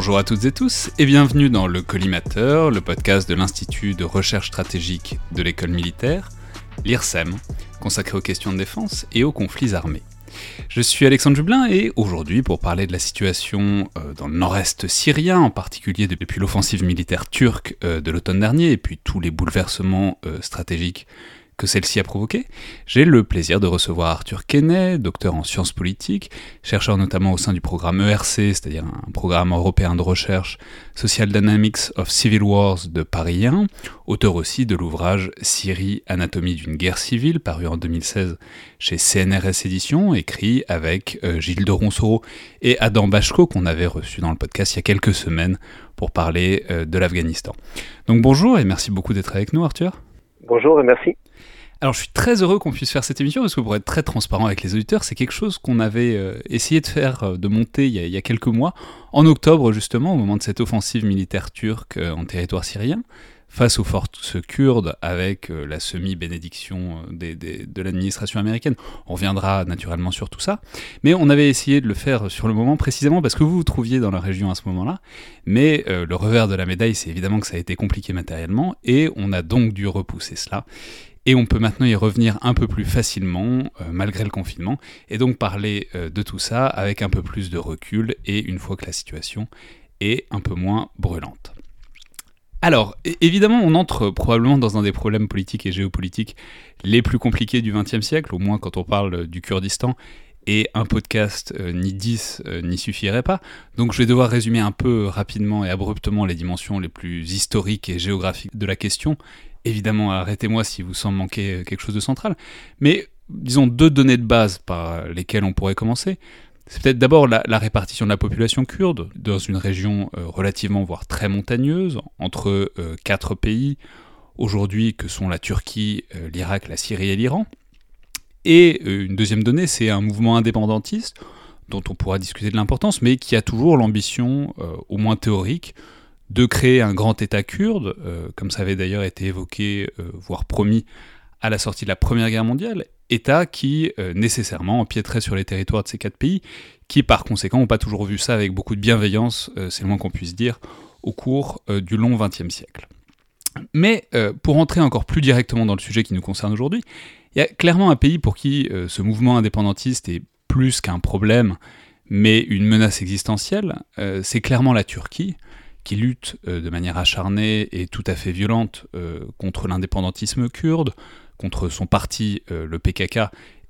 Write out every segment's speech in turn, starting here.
Bonjour à toutes et tous et bienvenue dans le Collimateur, le podcast de l'Institut de recherche stratégique de l'école militaire, l'IRSEM, consacré aux questions de défense et aux conflits armés. Je suis Alexandre Jublin et aujourd'hui pour parler de la situation euh, dans le nord-est syrien, en particulier depuis l'offensive militaire turque euh, de l'automne dernier et puis tous les bouleversements euh, stratégiques que celle-ci a provoqué, j'ai le plaisir de recevoir Arthur Kenney, docteur en sciences politiques, chercheur notamment au sein du programme ERC, c'est-à-dire un programme européen de recherche Social Dynamics of Civil Wars de Paris 1, auteur aussi de l'ouvrage Syrie, anatomie d'une guerre civile, paru en 2016 chez CNRS Éditions, écrit avec euh, Gilles de Ronceau et Adam Bachko, qu'on avait reçu dans le podcast il y a quelques semaines pour parler euh, de l'Afghanistan. Donc bonjour et merci beaucoup d'être avec nous Arthur. Bonjour et merci. Alors je suis très heureux qu'on puisse faire cette émission parce que pour être très transparent avec les auditeurs, c'est quelque chose qu'on avait euh, essayé de faire, euh, de monter il y, a, quelques mois, en octobre justement, au moment de cette offensive militaire turque euh, en territoire syrien, face aux forces kurdes avec la semi-bénédiction de l'administration américaine. On reviendra naturellement sur tout ça, mais on avait essayé de le faire sur le moment précisément parce que vous vous trouviez dans la région à ce moment-là, mais le revers de la médaille, c'est évidemment que ça a été compliqué matériellement, et on a donc dû repousser cela. Et on peut maintenant y revenir un peu plus facilement, euh, malgré le confinement, et donc parler euh, de tout ça avec un peu plus de recul, et une fois que la situation est un peu moins brûlante. Alors, évidemment, on entre probablement dans un des problèmes politiques et géopolitiques les plus compliqués du XXe siècle, au moins quand on parle du Kurdistan, et un podcast euh, ni 10 n'y suffirait pas. Donc je vais devoir résumer un peu rapidement et abruptement les dimensions les plus historiques et géographiques de la question, Évidemment, arrêtez-moi si vous semble manquer euh, quelque chose de central. Mais disons deux données de base par lesquelles on pourrait commencer. C'est peut-être d'abord la, répartition de la population kurde dans une région euh, relativement, voire très montagneuse, entre euh, quatre pays aujourd'hui que sont la Turquie, l'Irak, la Syrie et l'Iran. Et une deuxième donnée, c'est un mouvement indépendantiste dont on pourra discuter de l'importance, mais qui a toujours l'ambition, au moins théorique, de créer un grand État kurde, euh, comme ça avait d'ailleurs été évoqué, euh, voire promis à la sortie de la Première Guerre mondiale, État qui euh, nécessairement empiéterait sur les territoires de ces quatre pays, qui par conséquent n'ont pas toujours vu ça avec beaucoup de bienveillance, c'est le moins qu'on puisse dire, au cours du long XXe siècle. Mais pour entrer encore plus directement dans le sujet qui nous concerne aujourd'hui, il y a clairement un pays pour qui ce mouvement indépendantiste est plus qu'un problème, mais une menace existentielle, c'est clairement la Turquie, qui lutte euh, de manière acharnée et tout à fait violente euh, contre l'indépendantisme kurde, contre son parti, euh, le PKK,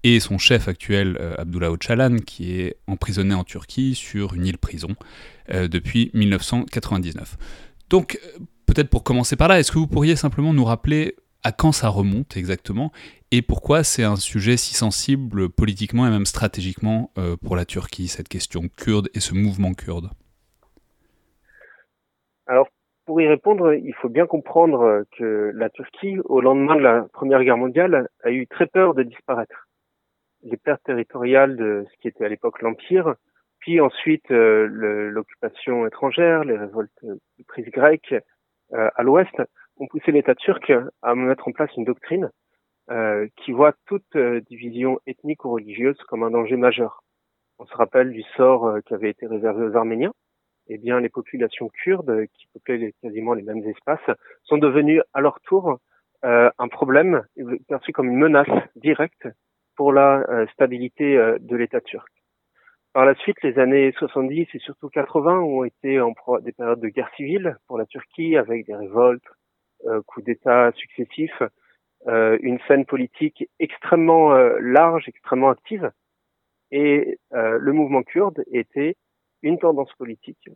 et son chef actuel, Abdullah Öcalan, qui est emprisonné en Turquie sur une île-prison depuis 1999. Donc, peut-être pour commencer par là, est-ce que vous pourriez simplement nous rappeler à quand ça remonte exactement et pourquoi c'est un sujet si sensible politiquement et même stratégiquement pour la Turquie, cette question kurde et ce mouvement kurde? Pour y répondre, il faut bien comprendre que la Turquie, au lendemain de la Première Guerre mondiale, a eu très peur de disparaître. Les pertes territoriales de ce qui était à l'époque l'Empire, puis ensuite euh, l'occupation étrangère, les révoltes de prise grecques euh, à l'ouest, ont poussé l'État turc à mettre en place une doctrine euh, qui voit toute division ethnique ou religieuse comme un danger majeur. On se rappelle du sort qui avait été réservé aux Arméniens, eh bien, les populations kurdes, qui peuplaient quasiment les mêmes espaces, sont devenues à leur tour euh, un problème perçu comme une menace directe pour la euh, stabilité euh, de l'État turc. Par la suite, les années 70 et surtout 80 ont été en des périodes de guerre civile pour la Turquie, avec des révoltes, coups d'État successifs, une scène politique extrêmement large, extrêmement active. Et le mouvement kurde était une tendance politique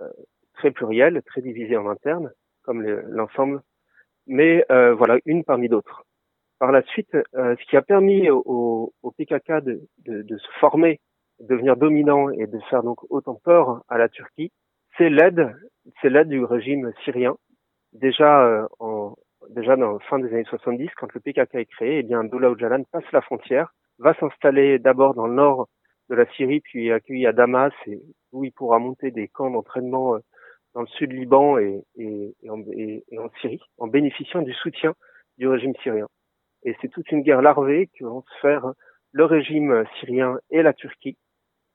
euh, très plurielle, très divisée en interne, comme l'ensemble, mais euh, voilà, une parmi d'autres. Par la suite, euh, ce qui a permis au, au PKK de, de, de, se former, de devenir dominant et de faire donc autant peur à la Turquie, c'est l'aide, c'est l'aide du régime syrien. Déjà en déjà dans fin des années 70, quand le PKK est créé, eh bien Abdullah passe la frontière, va s'installer d'abord dans le nord de la Syrie, puis accueilli à Damas, et où il pourra monter des camps d'entraînement euh, dans le sud Liban et, en, Syrie, en bénéficiant du soutien du régime syrien. Et c'est toute une guerre larvée que vont se faire le régime syrien et la Turquie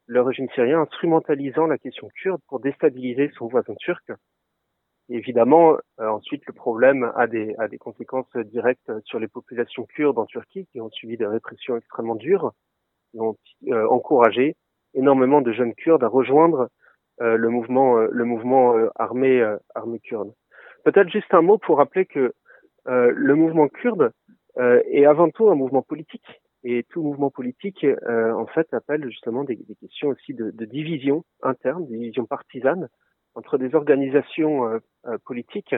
le régime syrien instrumentalisant la question kurde pour déstabiliser son voisin turc. évidemment, euh, ensuite, le problème a des, a des conséquences directes sur les populations kurdes en Turquie qui ont subi des répressions extrêmement dures, qui ont euh, encouragé énormément de jeunes kurdes à rejoindre euh, le mouvement, le mouvement armé, armé kurde. Peut-être juste un mot pour rappeler que le mouvement kurde est avant tout un mouvement politique et tout mouvement politique, euh, en fait, appelle justement des, des questions aussi de, de, division interne, division partisane entre des organisations euh, euh, politiques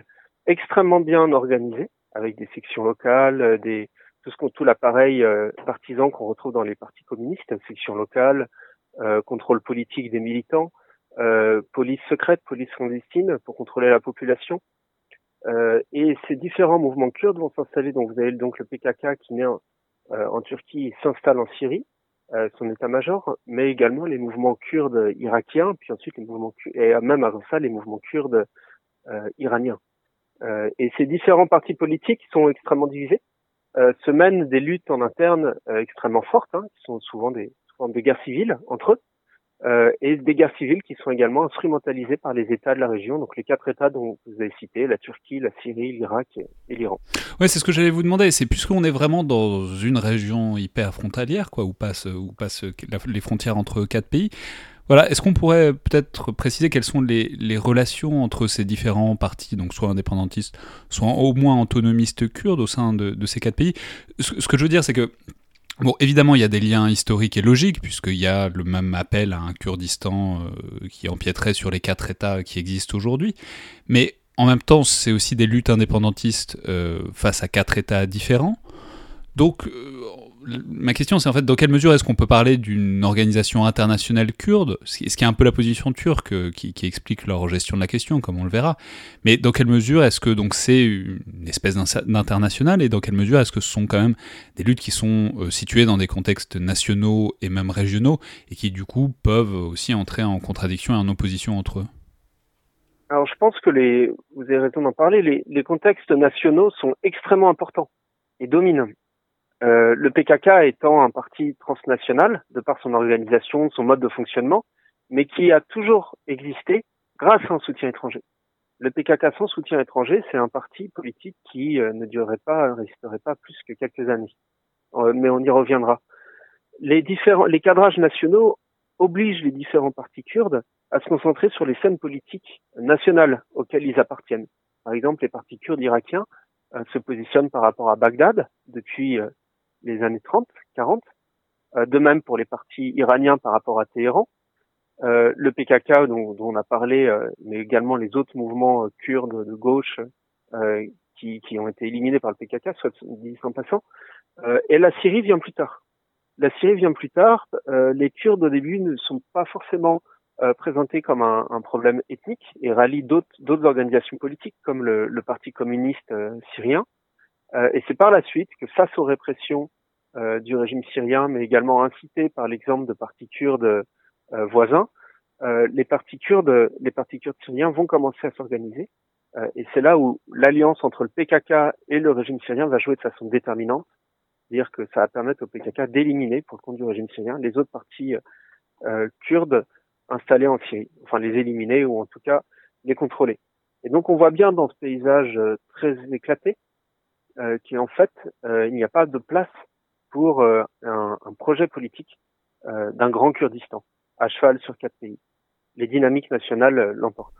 extrêmement bien organisées, avec des sections locales, des tout ce qu'on tout l'appareil partisan qu'on retrouve dans les partis communistes, sections locales, contrôle politique des militants, police secrète, police clandestine pour contrôler la population. et ces différents mouvements kurdes vont s'installer. Donc vous avez donc le PKK qui naît euh, en Turquie s'installe en Syrie, euh, son état-major, mais également les mouvements kurdes irakiens, puis ensuite les mouvements et même avant ça les mouvements kurdes euh, iraniens. et ces différents partis politiques sont extrêmement divisés, se mènent des luttes en interne extrêmement fortes, hein, qui sont souvent des, souvent des guerres civiles entre eux, euh, et des guerres civiles qui sont également instrumentalisées par les États de la région, donc les quatre États dont vous avez cité, la Turquie, la Syrie, l'Irak et, l'Iran. Ouais, c'est ce que j'allais vous demander. C'est puisqu'on est vraiment dans une région hyper frontalière, quoi, où passent, où passent les frontières entre quatre pays. Voilà, est-ce qu'on pourrait peut-être préciser quelles sont les, relations entre ces différents partis, donc soit indépendantistes, soit au moins autonomistes kurdes au sein de, de ces quatre pays? Ce que je veux dire, c'est que Bon, évidemment, il y a des liens historiques et logiques, puisqu'il y a le même appel à un Kurdistan euh, qui empiéterait sur les quatre États qui existent aujourd'hui. Mais en même temps, c'est aussi des luttes indépendantistes euh, face à quatre États différents. Donc, euh, ma question, c'est en fait dans quelle mesure est-ce qu'on peut parler d'une organisation internationale kurde, ce qui est un peu la position turque euh, qui, explique leur gestion de la question, comme on le verra. Mais dans quelle mesure est-ce que donc c'est une espèce d'international et dans quelle mesure est-ce que ce sont quand même des luttes qui sont euh, situées dans des contextes nationaux et même régionaux et qui du coup peuvent aussi entrer en contradiction et en opposition entre eux? Alors je pense que les, vous avez raison d'en parler, les, les contextes nationaux sont extrêmement importants et dominants. Euh, le PKK étant un parti transnational, de par son organisation, son mode de fonctionnement, mais qui a toujours existé grâce à un soutien étranger. Le PKK sans soutien étranger, c'est un parti politique qui euh, ne durerait pas, resterait pas plus que quelques années. Euh, mais on y reviendra. Les différents, les cadrages nationaux obligent les différents partis kurdes à se concentrer sur les scènes politiques nationales auxquelles ils appartiennent. Par exemple, les partis kurdes irakiens se positionnent par rapport à Bagdad depuis les années 30, 40. Euh, de même pour les partis iraniens par rapport à Téhéran. Euh, le PKK dont, dont, on a parlé, euh, mais également les autres mouvements kurdes de gauche qui, qui, ont été éliminés par le PKK, soit dit en passant. et la Syrie vient plus tard. La Syrie vient plus tard. les Kurdes au début ne sont pas forcément présentés comme un, un, problème ethnique et rallient d'autres organisations politiques comme le, le Parti communiste syrien. Euh, et c'est par la suite que face aux répressions euh, du régime syrien, mais également incité par l'exemple de partis kurdes euh, voisins, les partis kurdes, les partis kurdes syriens vont commencer à s'organiser. et c'est là où l'alliance entre le PKK et le régime syrien va jouer de façon déterminante, c'est-à-dire que ça va permettre au PKK d'éliminer, pour le compte du régime syrien, les autres partis kurdes installés en Syrie, enfin les éliminer ou en tout cas les contrôler. Et donc on voit bien dans ce paysage très éclaté euh, qui en fait, euh, il n'y a pas de place pour euh, un, projet politique d'un grand Kurdistan à cheval sur quatre pays. Les dynamiques nationales l'emportent.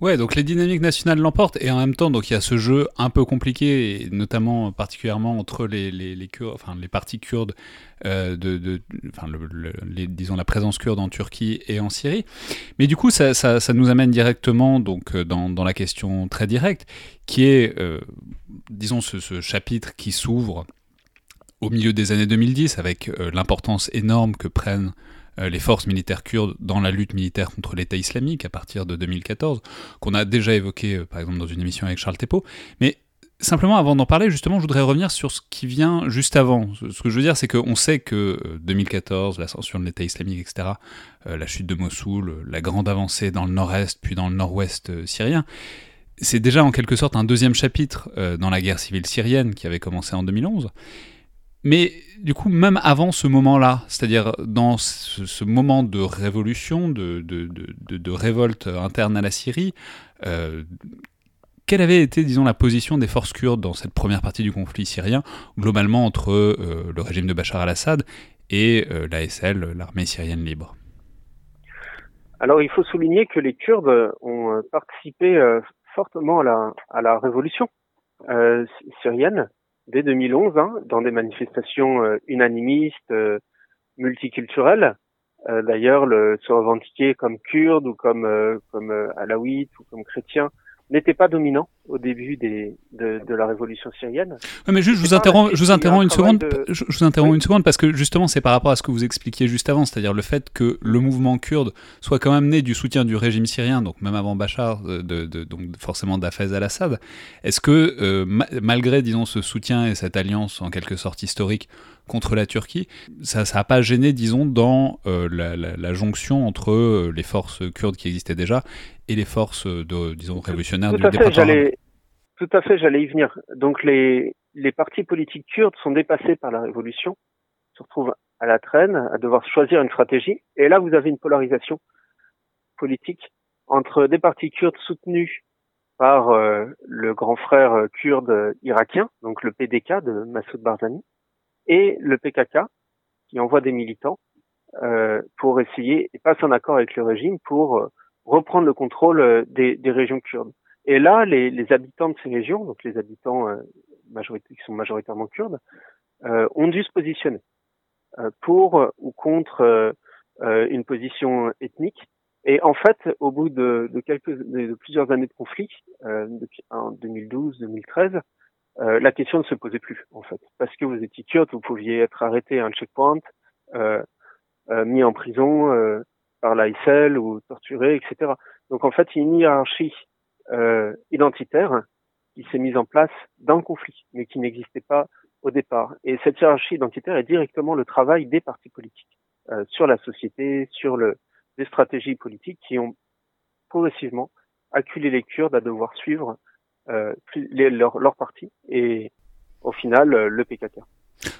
Ouais, donc les dynamiques nationales l'emportent et en même temps, donc il y a ce jeu un peu compliqué, notamment particulièrement entre les les, les, Kurdes, enfin, les partis kurdes, euh, de, de, enfin, le, les, disons la présence kurde en Turquie et en Syrie. Mais du coup, ça, ça, ça nous amène directement donc dans, dans, la question très directe, qui est, euh, disons, ce, ce, chapitre qui s'ouvre au milieu des années 2010 avec euh, l'importance énorme que prennent euh, les forces militaires kurdes dans la lutte militaire contre l'État islamique à partir de 2014, qu'on a déjà évoqué euh, par exemple dans une émission avec Charles Teppo. Mais simplement avant d'en parler, justement, je voudrais revenir sur ce qui vient juste avant. Ce que je veux dire, c'est qu'on sait que 2014, euh, l'ascension de l'État islamique, etc., la chute de Mossoul, la grande avancée dans le nord-est puis dans le nord-ouest syrien, c'est déjà en quelque sorte un deuxième chapitre dans la guerre civile syrienne qui avait commencé en 2011. Mais du coup, même avant ce moment-là, c'est-à-dire dans ce, moment de révolution, de, révolte interne à la Syrie, euh, quelle avait été, disons, la position des forces kurdes dans cette première partie du conflit syrien, globalement entre euh, le régime de Bachar al-Assad et euh, l'ASL, l'armée syrienne libre? Alors, il faut souligner que les Kurdes ont participé fortement à la révolution syrienne dès 2011 hein, dans des manifestations euh, unanimistes, euh, multiculturelles. Euh, d'ailleurs, se revendiquer comme kurde ou comme comme alawite ou comme chrétien n'était pas dominant au début des, de, de la révolution syrienne. mais juste, je vous interromps, je vous interromps une seconde. Je, vous interromps une seconde parce que justement, c'est par rapport à ce que vous expliquiez juste avant, c'est-à-dire le fait que le mouvement kurde soit quand même né du soutien du régime syrien, donc même avant Bachar, de, de donc forcément d'Afez al-Assad. Est-ce que euh, malgré, disons, ce soutien et cette alliance en quelque sorte historique contre la Turquie, ça n'a pas gêné, disons, dans euh, la, la, la, jonction entre euh, les forces kurdes qui existaient déjà et les forces, de, disons, révolutionnaires tout du département? Tout à fait, j'allais y venir. Donc les, partis politiques kurdes sont dépassés par la révolution, se retrouvent à la traîne, à devoir choisir une stratégie. Et là, vous avez une polarisation politique entre des partis kurdes soutenus par euh, le grand frère kurde irakien, donc le PDK de Massoud Barzani, et le PKK qui envoie des militants euh, pour essayer et passe en accord avec le régime pour euh, reprendre le contrôle euh, des, régions kurdes. Et là, les, les, habitants de ces régions, donc les habitants euh, qui sont majoritairement kurdes, euh, ont dû se positionner pour ou contre une position ethnique. Et en fait, au bout de, de quelques, de, plusieurs années de conflit, depuis en 2012, 2013, euh, la question ne se posait plus en fait, parce que vous étiez kurde, vous pouviez être arrêté à un checkpoint, euh, euh, mis en prison euh, par l'AISL ou torturé, etc. Donc en fait, il y a une hiérarchie identitaire qui s'est mise en place dans le conflit, mais qui n'existait pas au départ. Et cette hiérarchie identitaire est directement le travail des partis politiques sur la société, sur le, les stratégies politiques qui ont progressivement acculé les Kurdes à devoir suivre euh, leur, leur parti et au final euh, le PKK.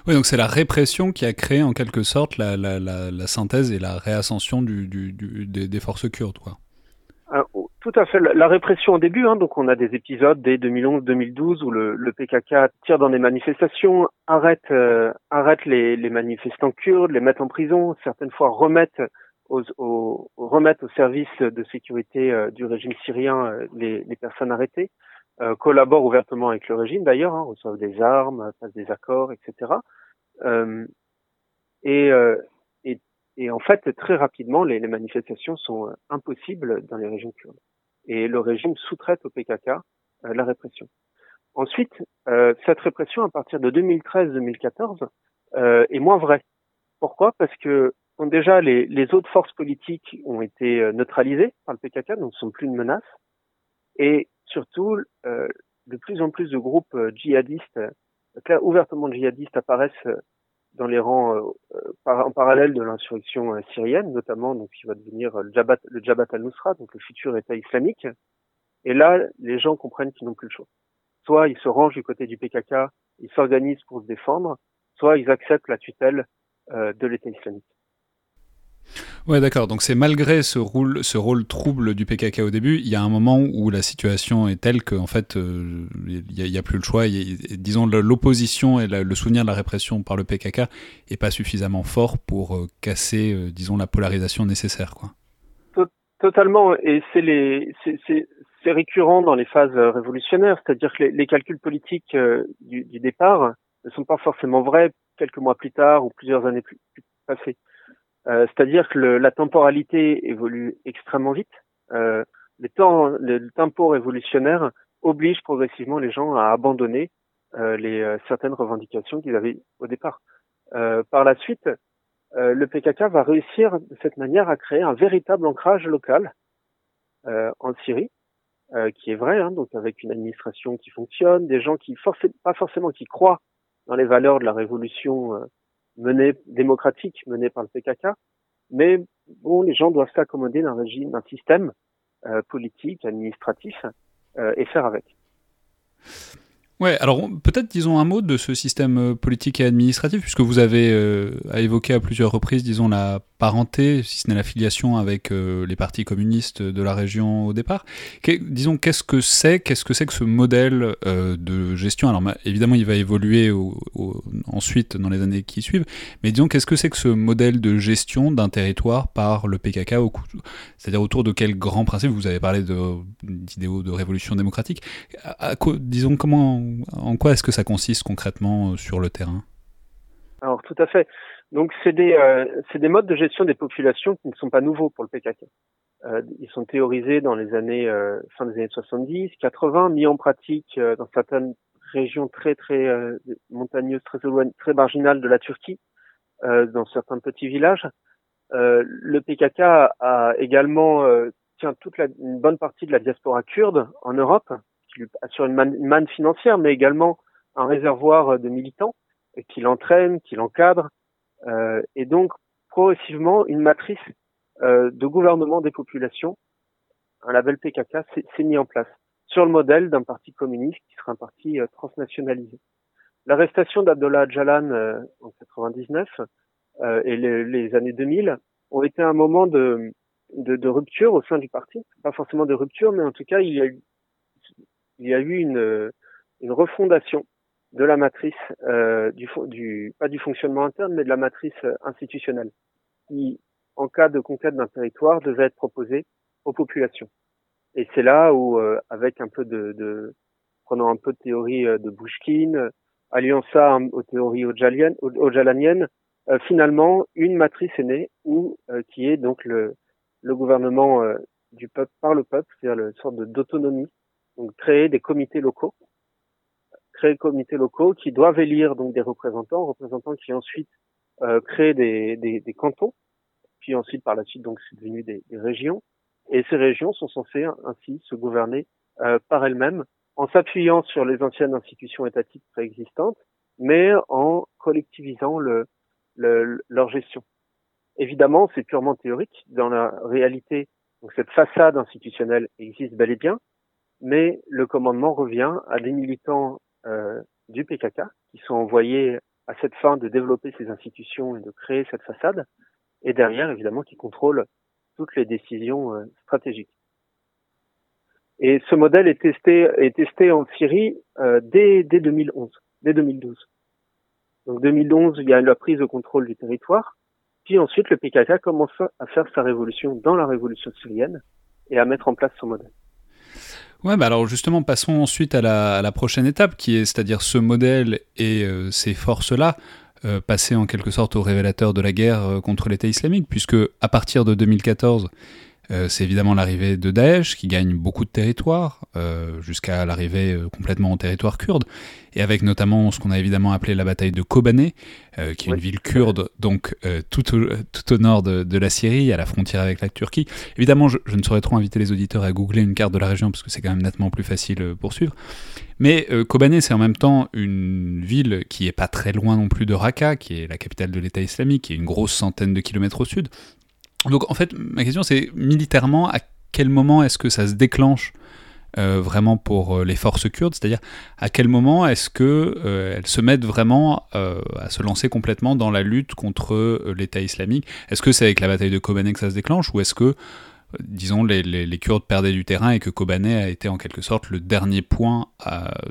Oui, donc c'est la répression qui a créé en quelque sorte la, la, la, la synthèse et la réascension du, du, du, des, des, forces kurdes, quoi. Euh, tout à fait. La répression au début, hein, donc on a des épisodes dès 2011-2012 où le, le, PKK tire dans des manifestations, arrête, euh, les, manifestants kurdes, les met en prison, certaines fois remettent aux, aux, au service de sécurité euh, du régime syrien les, les personnes arrêtées. Euh, collaborent ouvertement avec le régime d'ailleurs, hein, reçoivent des armes, passent des accords, etc. Euh, et, euh, et, en fait, très rapidement, les, manifestations sont impossibles dans les régions kurdes. Et le régime sous-traite au PKK la répression. Ensuite, cette répression, à partir de 2013-2014, est moins vraie. Pourquoi? Parce que déjà les, les, autres forces politiques ont été neutralisées par le PKK, donc ne sont plus une menace. Et surtout, euh, de plus en plus de groupes euh, djihadistes, euh, ouvertement djihadistes, apparaissent dans les rangs en parallèle de l'insurrection syrienne, notamment donc qui va devenir le Jabhat, le Jabhat al-Nusra, donc le futur État islamique. Et là, les gens comprennent qu'ils n'ont plus le choix. Soit ils se rangent du côté du PKK, ils s'organisent pour se défendre, soit ils acceptent la tutelle de l'État islamique. Ouais, d'accord. Donc c'est malgré ce rôle, trouble du PKK au début, il y a un moment où la situation est telle qu'en fait, euh, il n'y a, plus le choix. disons, l'opposition et le souvenir de la répression par le PKK est pas suffisamment fort pour euh, casser, euh, disons, la polarisation nécessaire, quoi. Totalement. Et c'est récurrent dans les phases révolutionnaires, c'est-à-dire que les, calculs politiques du, du, départ ne sont pas forcément vrais quelques mois plus tard ou plusieurs années plus, plus passées. Euh, c'est-à-dire que le, la temporalité évolue extrêmement vite. Euh, les temps, le tempo révolutionnaire oblige progressivement les gens à abandonner euh, les euh, certaines revendications qu'ils avaient au départ. Euh, par la suite, le PKK va réussir de cette manière à créer un véritable ancrage local en Syrie, qui est vrai, hein, donc avec une administration qui fonctionne, des gens qui forcément pas forcément qui croient dans les valeurs de la révolution menée démocratique menée par le PKK, mais bon, les gens doivent s'accommoder d'un régime, d'un système euh, politique, administratif, euh, et faire avec. Ouais, alors peut-être disons un mot de ce système euh, politique et administratif, puisque vous avez euh, évoqué à plusieurs reprises, disons, la parenté, si ce n'est l'affiliation avec euh, les partis communistes de la région au départ. disons, qu'est-ce que c'est Qu'est-ce que c'est que ce modèle de gestion? Alors évidemment, il va évoluer ensuite dans les années qui suivent, mais disons, qu'est-ce que c'est que ce modèle de gestion d'un territoire par le PKK C'est-à-dire autour de quel grand principe? Vous avez parlé d'idéaux de, révolution démocratique. disons, comment en quoi est-ce que ça consiste concrètement euh, sur le terrain? Alors tout à fait. Donc c'est des, euh, des modes de gestion des populations qui ne sont pas nouveaux pour le PKK. Euh, ils sont théorisés dans les années fin des années 70, 80, mis en pratique dans certaines régions très très montagneuses, très très marginales de la Turquie, dans certains petits villages. le PKK a également tient toute la, une bonne partie de la diaspora kurde en Europe, qui lui assure une manne, financière, mais également un réservoir de militants qui l'entraînent, qui l'encadrent, euh, et donc progressivement une matrice euh, de gouvernement des populations, un label PKK s'est mis en place sur le modèle d'un parti communiste qui sera un parti euh, transnationalisé. L'arrestation d'Abdullah Jalan euh, en 99 euh, et les, les, années 2000 ont été un moment de, de, de, rupture au sein du parti, pas forcément de rupture, mais en tout cas il y a eu il y a eu une, une refondation de la matrice euh, du, du pas du fonctionnement interne, mais de la matrice euh, institutionnelle, qui, en cas de conquête d'un territoire, devait être proposée aux populations. Et c'est là où, euh, avec un peu de, de, prenant un peu de théorie euh, de Bushkin, alliant ça aux théories ojalaniennes, euh, finalement, une matrice est née, où, qui est donc le, le gouvernement du peuple par le peuple, c'est-à-dire une sorte d'autonomie donc créer des comités locaux, créer comités locaux qui doivent élire donc des représentants, représentants qui ensuite euh, créent des, des, des, cantons, puis ensuite par la suite donc c'est devenu des, des, régions, et ces régions sont censées ainsi se gouverner euh, par elles-mêmes en s'appuyant sur les anciennes institutions étatiques préexistantes, mais en collectivisant le, le, leur gestion. Évidemment, c'est purement théorique. Dans la réalité, donc cette façade institutionnelle existe bel et bien, mais le commandement revient à des militants du PKK qui sont envoyés à cette fin de développer ces institutions et de créer cette façade, et derrière, évidemment, qui contrôlent toutes les décisions euh, stratégiques. Et ce modèle est testé, est testé en Syrie euh, dès, dès 2011, dès 2012. Donc 2011, il y a la prise de contrôle du territoire, puis ensuite le PKK commence à faire sa révolution dans la révolution syrienne et à mettre en place son modèle. Ouais, bah alors justement, passons ensuite à la, prochaine étape, qui est, c'est-à-dire ce modèle et euh, ces forces-là, euh, passer en quelque sorte au révélateur de la guerre euh, contre l'État islamique, puisque à partir de 2014, euh, c'est évidemment l'arrivée de Daesh qui gagne beaucoup de territoire, euh, jusqu'à l'arrivée euh, complètement en territoire kurde, et avec notamment ce qu'on a évidemment appelé la bataille de Kobané, qui est une ville kurde, donc tout au, tout, au, nord de, la Syrie, à la frontière avec la Turquie. Évidemment, je, ne saurais trop inviter les auditeurs à googler une carte de la région, parce que c'est quand même nettement plus facile pour suivre. Mais Kobané, c'est en même temps une ville qui est pas très loin non plus de Raqqa, qui est la capitale de l'État islamique, qui est une grosse centaine de kilomètres au sud. Donc en fait, ma question c'est militairement, à quel moment est-ce que ça se déclenche euh, vraiment pour euh, les forces kurdes? C'est-à-dire à quel moment est-ce que euh, elles se mettent vraiment à se lancer complètement dans la lutte contre l'État islamique? Est-ce que c'est avec la bataille de Kobané que ça se déclenche ou est-ce que disons, les, les, Kurdes perdaient du terrain et que Kobané a été en quelque sorte le dernier point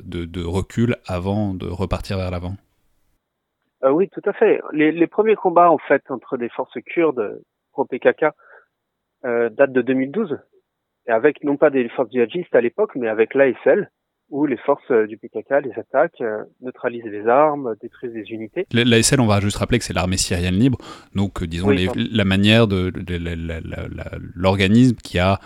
de, de, recul avant de repartir vers l'avant? Oui, tout à fait. Les, les, premiers combats, en fait, entre des forces kurdes pro-PKK euh, date de 2012, et avec non pas des forces djihadistes à l'époque, mais avec l'ASL, où les forces euh, du PKK les attaquent, euh, neutralisent les armes, détruisent des unités. L'ASL, on va juste rappeler que c'est l'armée syrienne libre, donc disons la manière de l'organisme qui a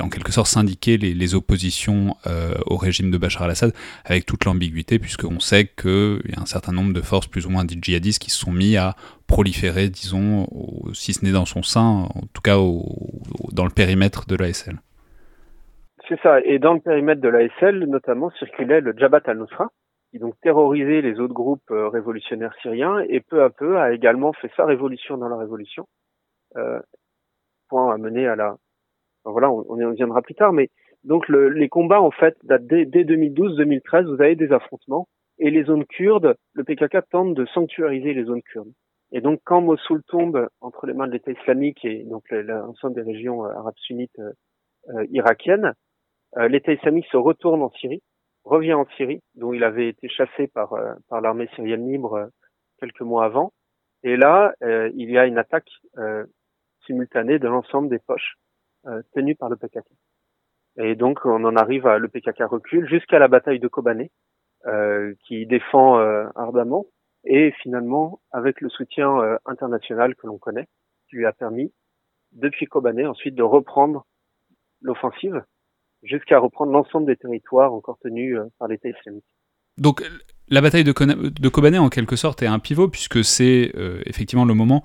en quelque sorte syndiquer les, oppositions euh, au régime de Bachar al-Assad avec toute l'ambiguïté, puisqu'on sait qu'il y a un certain nombre de forces plus ou moins djihadistes qui se sont mis à proliférer, disons, si ce n'est dans son sein, en tout cas dans le périmètre de l'ASL. C'est ça, et dans le périmètre de l'ASL, notamment, circulait le Jabhat al-Nusra, qui donc terrorisait les autres groupes euh, révolutionnaires syriens, et peu à peu a également fait sa révolution dans la révolution, euh, point à mener à la voilà, on, y reviendra plus tard, mais Donc les combats en fait datent dès, 2012-2013. Vous avez des affrontements et les zones kurdes, le PKK tente de sanctuariser les zones kurdes. Et donc quand Mossoul tombe entre les mains de l'État islamique et donc l'ensemble des régions euh, arabes sunnites euh, euh, irakiennes, l'État islamique se retourne en Syrie, revient en Syrie, dont il avait été chassé par par l'armée syrienne libre quelques mois avant. Et là, il y a une attaque simultanée de l'ensemble des poches tenues par le PKK. Et donc, on en arrive à le PKK recule jusqu'à la bataille de Kobané, euh, qui défend euh, ardemment, et finalement, avec le soutien euh, international que l'on connaît, qui lui a permis, depuis Kobané, ensuite de reprendre l'offensive, jusqu'à reprendre l'ensemble des territoires encore tenus par l'État islamique. Donc, la bataille de, Kobané, en quelque sorte, est un pivot, puisque c'est effectivement le moment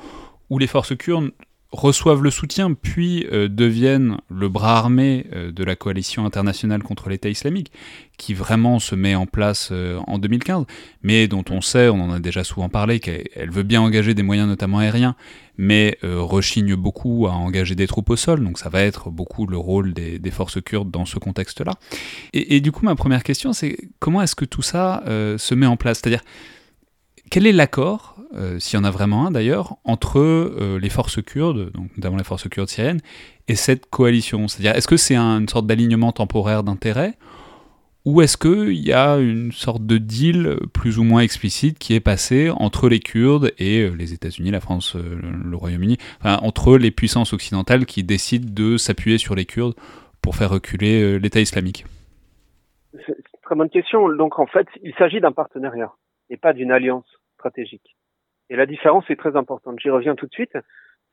où les forces kurdes reçoivent le soutien, puis euh, deviennent le bras armé euh, de la coalition internationale contre l'État islamique, qui vraiment se met en place euh, en 2015, mais dont on sait, on en a déjà souvent parlé, qu'elle veut bien engager des moyens notamment aériens, mais rechigne beaucoup à engager des troupes au sol, donc ça va être beaucoup le rôle des, forces kurdes dans ce contexte-là. Et, et, du coup, ma première question, c'est comment est-ce que tout ça se met en place? C'est-à-dire, quel est l'accord, euh, s'il y en a vraiment un d'ailleurs, entre euh, les forces kurdes, donc notamment les forces kurdes syriennes, et cette coalition? C'est-à-dire, est-ce que c'est une sorte d'alignement temporaire d'intérêts ou est-ce qu'il y a une sorte de deal plus ou moins explicite qui est passé entre les Kurdes et euh, les États-Unis, la France, le Royaume-Uni, entre les puissances occidentales qui décident de s'appuyer sur les Kurdes pour faire reculer l'État islamique? C'est une très bonne question. Donc en fait, il s'agit d'un partenariat et pas d'une alliance stratégique. Et la différence est très importante. J'y reviens tout de suite.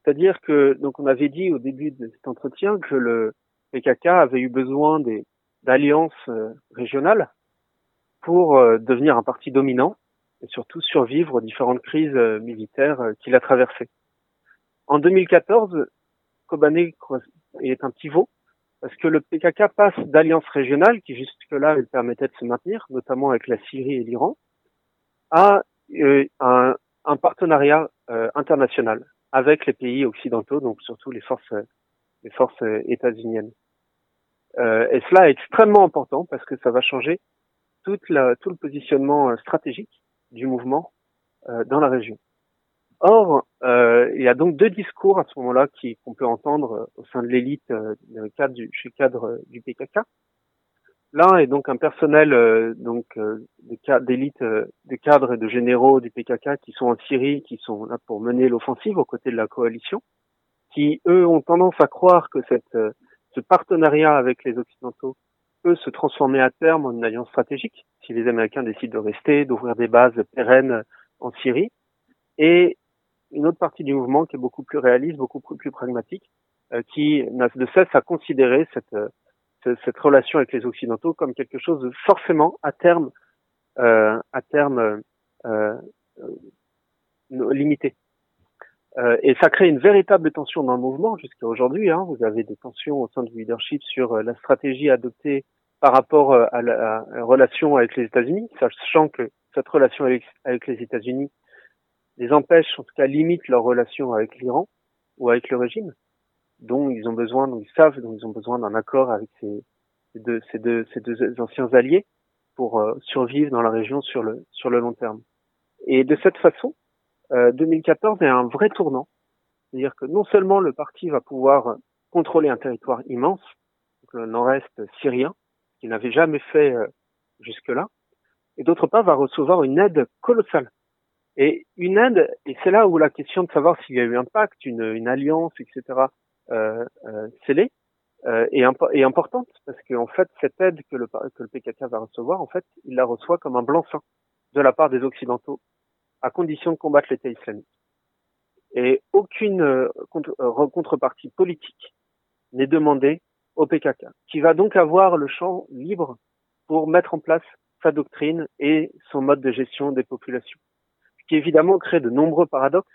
C'est-à-dire que, donc, on avait dit au début de cet entretien que le PKK avait eu besoin d'alliances euh, régionales pour euh, devenir un parti dominant et surtout survivre aux différentes crises euh, militaires qu'il a traversées. En 2014, Kobané est un pivot parce que le PKK passe d'alliances régionales qui jusque-là lui permettaient de se maintenir, notamment avec la Syrie et l'Iran, à un, un, partenariat euh, international avec les pays occidentaux, donc surtout les forces, les forces états-uniennes. Euh, et cela est extrêmement important parce que ça va changer toute la, tout le positionnement stratégique du mouvement dans la région. Or, euh, il y a donc deux discours à ce moment-là qu'on peut entendre au sein de l'élite euh, cadre du, chez cadre du PKK. L'un est donc un personnel euh, donc euh, d'élite, euh, des cadres et de généraux du PKK qui sont en Syrie, qui sont là pour mener l'offensive aux côtés de la coalition, qui eux ont tendance à croire que cette, ce partenariat avec les Occidentaux peut se transformer à terme en une alliance stratégique si les Américains décident de rester, d'ouvrir des bases pérennes en Syrie. Et une autre partie du mouvement qui est beaucoup plus réaliste, beaucoup plus, pragmatique, qui n'a de cesse à considérer cette cette relation avec les occidentaux comme quelque chose de forcément à terme euh, à terme euh, euh, limité. Euh, et ça crée une véritable tension dans le mouvement jusqu'à aujourd'hui. Hein. Vous avez des tensions au sein du leadership sur euh, la stratégie adoptée par rapport euh, à la, relation avec les États-Unis, sachant que cette relation avec, avec les États-Unis les empêche, en tout cas limite leur relation avec l'Iran ou avec le régime dont ils ont besoin, dont ils savent, dont ils ont besoin d'un accord avec ces, deux, ces, deux, ces deux anciens alliés pour euh, survivre dans la région sur le, sur le long terme. Et de cette façon, euh, 2014 est un vrai tournant. C'est-à-dire que non seulement le parti va pouvoir contrôler un territoire immense, le nord-est syrien, qu'il n'avait jamais fait euh, jusque-là, et d'autre part va recevoir une aide colossale. Et une aide, et c'est là où la question de savoir s'il y a eu un pacte, une, alliance, etc., scellée euh, est, est, importante parce qu'en fait cette aide que le, PKK va recevoir, en fait, il la reçoit comme un blanc-seing de la part des occidentaux à condition de combattre l'État islamique. Et aucune contre, contrepartie politique n'est demandée au PKK, qui va donc avoir le champ libre pour mettre en place sa doctrine et son mode de gestion des populations. Ce qui évidemment crée de nombreux paradoxes,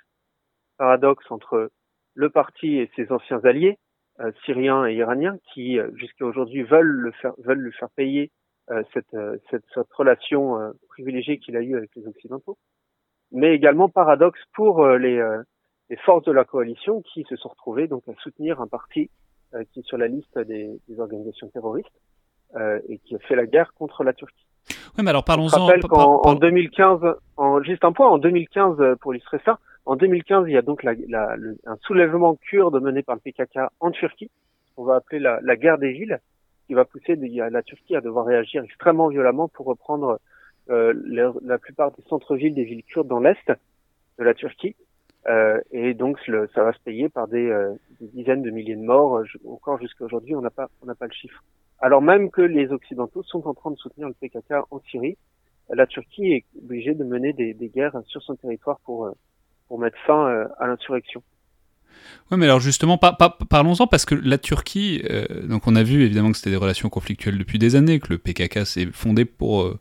paradoxes entre le parti et ses anciens alliés, euh, syriens et iraniens, qui euh, jusqu'à aujourd'hui veulent le faire, veulent lui faire payer euh, cette, cette, cette, relation privilégiée qu'il a eue avec les occidentaux, mais également paradoxe pour les, les, forces de la coalition qui se sont retrouvées donc à soutenir un parti qui est sur la liste des, des organisations terroristes et qui a fait la guerre contre la Turquie. Oui, mais alors parlons-en. Je rappelle qu'en en 2015, en, juste un point, en 2015, pour illustrer ça, en 2015, il y a donc la, la, un soulèvement kurde mené par le PKK en Turquie, qu'on va appeler la, la guerre des villes, qui va pousser la Turquie à devoir réagir extrêmement violemment pour reprendre euh, la, plupart des centres-villes des villes kurdes dans l'est de la Turquie. Euh, et donc ça va se payer par des, euh, des dizaines de milliers de morts. encore jusqu'à aujourd'hui, on n'a pas, pas le chiffre. Alors même que les Occidentaux sont en train de soutenir le PKK en Syrie, la Turquie est obligée de mener des, des guerres sur son territoire pour euh, pour mettre fin euh, à l'insurrection. Oui, mais alors justement, parlons-en parce que la Turquie, euh, donc on a vu évidemment que c'était des relations conflictuelles depuis des années, que le PKK s'est fondé pour, euh,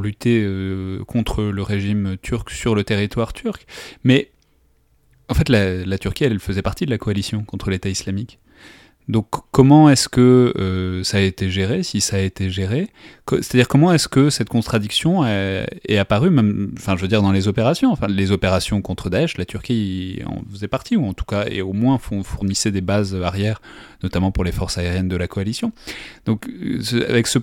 lutter contre le régime turc sur le territoire turc. Mais en fait, la, la Turquie, elle faisait partie de la coalition contre l'État islamique. Donc comment est-ce que euh, ça a été géré, si ça a été géré? C'est-à-dire comment est-ce que cette contradiction est, apparue, même, je veux dire dans les opérations, les opérations contre Daesh, la Turquie en faisait partie, ou en tout cas, et au moins fournissait des bases arrières, notamment pour les forces aériennes de la coalition. Donc euh, avec ce,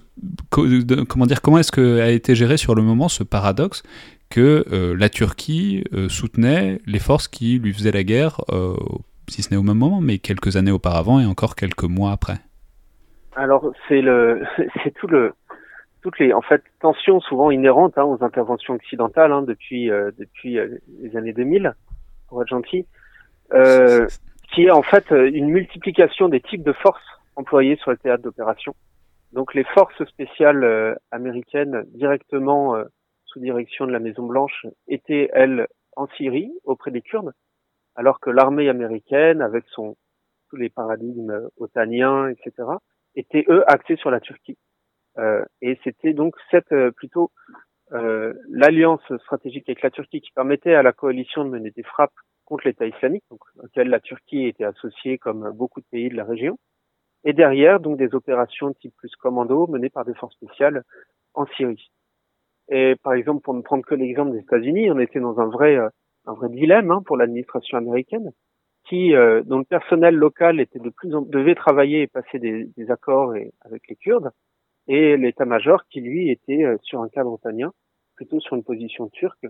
comment dire, comment est-ce que a été géré sur le moment ce paradoxe que euh, la Turquie soutenait les forces qui lui faisaient la guerre si ce n'est au même moment, mais quelques années auparavant et encore quelques mois après Alors c'est le, c'est tout le, toutes les, en fait, tensions souvent inhérentes hein, aux interventions occidentales hein, depuis euh, depuis euh, les années 2000, pour être gentil, euh, qui est en fait une multiplication des types de forces employées sur le théâtre d'opération. Donc les forces spéciales américaines directement sous direction de la Maison Blanche étaient elles en Syrie auprès des Kurdes alors que l'armée américaine, avec son tous les paradigmes otaniens, etc., étaient eux axés sur la Turquie. Euh, et c'était donc cette euh, plutôt euh, l'alliance stratégique avec la Turquie qui permettait à la coalition de mener des frappes contre l'État islamique, auquel la Turquie était associée comme beaucoup de pays de la région. Et derrière, donc des opérations type plus commando menées par des forces spéciales en Syrie. Et par exemple, pour ne prendre que l'exemple des États-Unis, on était dans un vrai un vrai dilemme hein, pour l'administration américaine, qui euh, dont le personnel local était de plus en devait travailler et passer des, des accords et, avec les Kurdes, et l'état-major qui lui était euh, sur un cadre otanien, plutôt sur une position turque,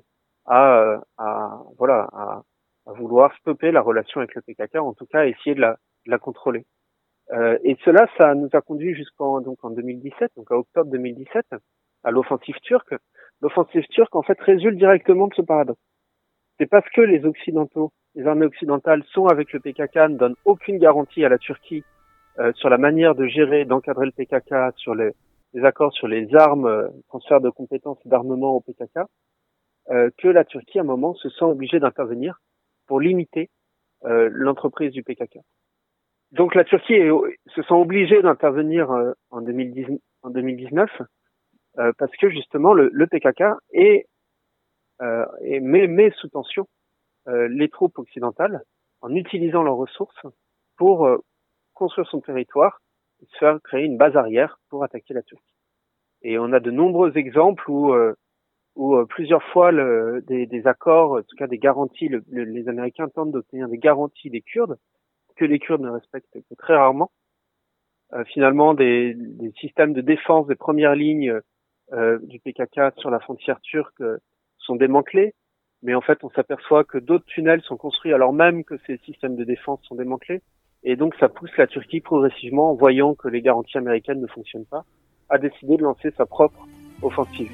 à, euh, à voilà à, à, vouloir stopper la relation avec le PKK, en tout cas essayer de la, de la contrôler. Euh, et cela, ça nous a conduit jusqu'en donc en 2017, donc à octobre 2017, à l'offensive turque. L'offensive turque, en fait, résulte directement de ce paradoxe c'est parce que les Occidentaux, les armées occidentales sont avec le PKK, ne donnent aucune garantie à la Turquie euh, sur la manière de gérer, d'encadrer le PKK, sur les, accords sur les armes, euh, transfert de compétences d'armement au PKK, euh, que la Turquie, à un moment, se sent obligée d'intervenir pour limiter euh, l'entreprise du PKK. Donc la Turquie se sent obligée d'intervenir en, 2019 parce que justement le, le PKK est euh, et met, met, sous tension euh, les troupes occidentales en utilisant leurs ressources pour euh, construire son territoire et se faire créer une base arrière pour attaquer la Turquie. Et on a de nombreux exemples où, où plusieurs fois le, des, des, accords, en tout cas des garanties, le, les Américains tentent d'obtenir des garanties des Kurdes que les Kurdes ne respectent que très rarement. Euh, finalement, des, des, systèmes de défense des premières lignes euh, du PKK sur la frontière turque sont démantelés, mais en fait on s'aperçoit que d'autres tunnels sont construits alors même que ces systèmes de défense sont démantelés, et donc ça pousse la Turquie progressivement, en voyant que les garanties américaines ne fonctionnent pas, à décider de lancer sa propre offensive.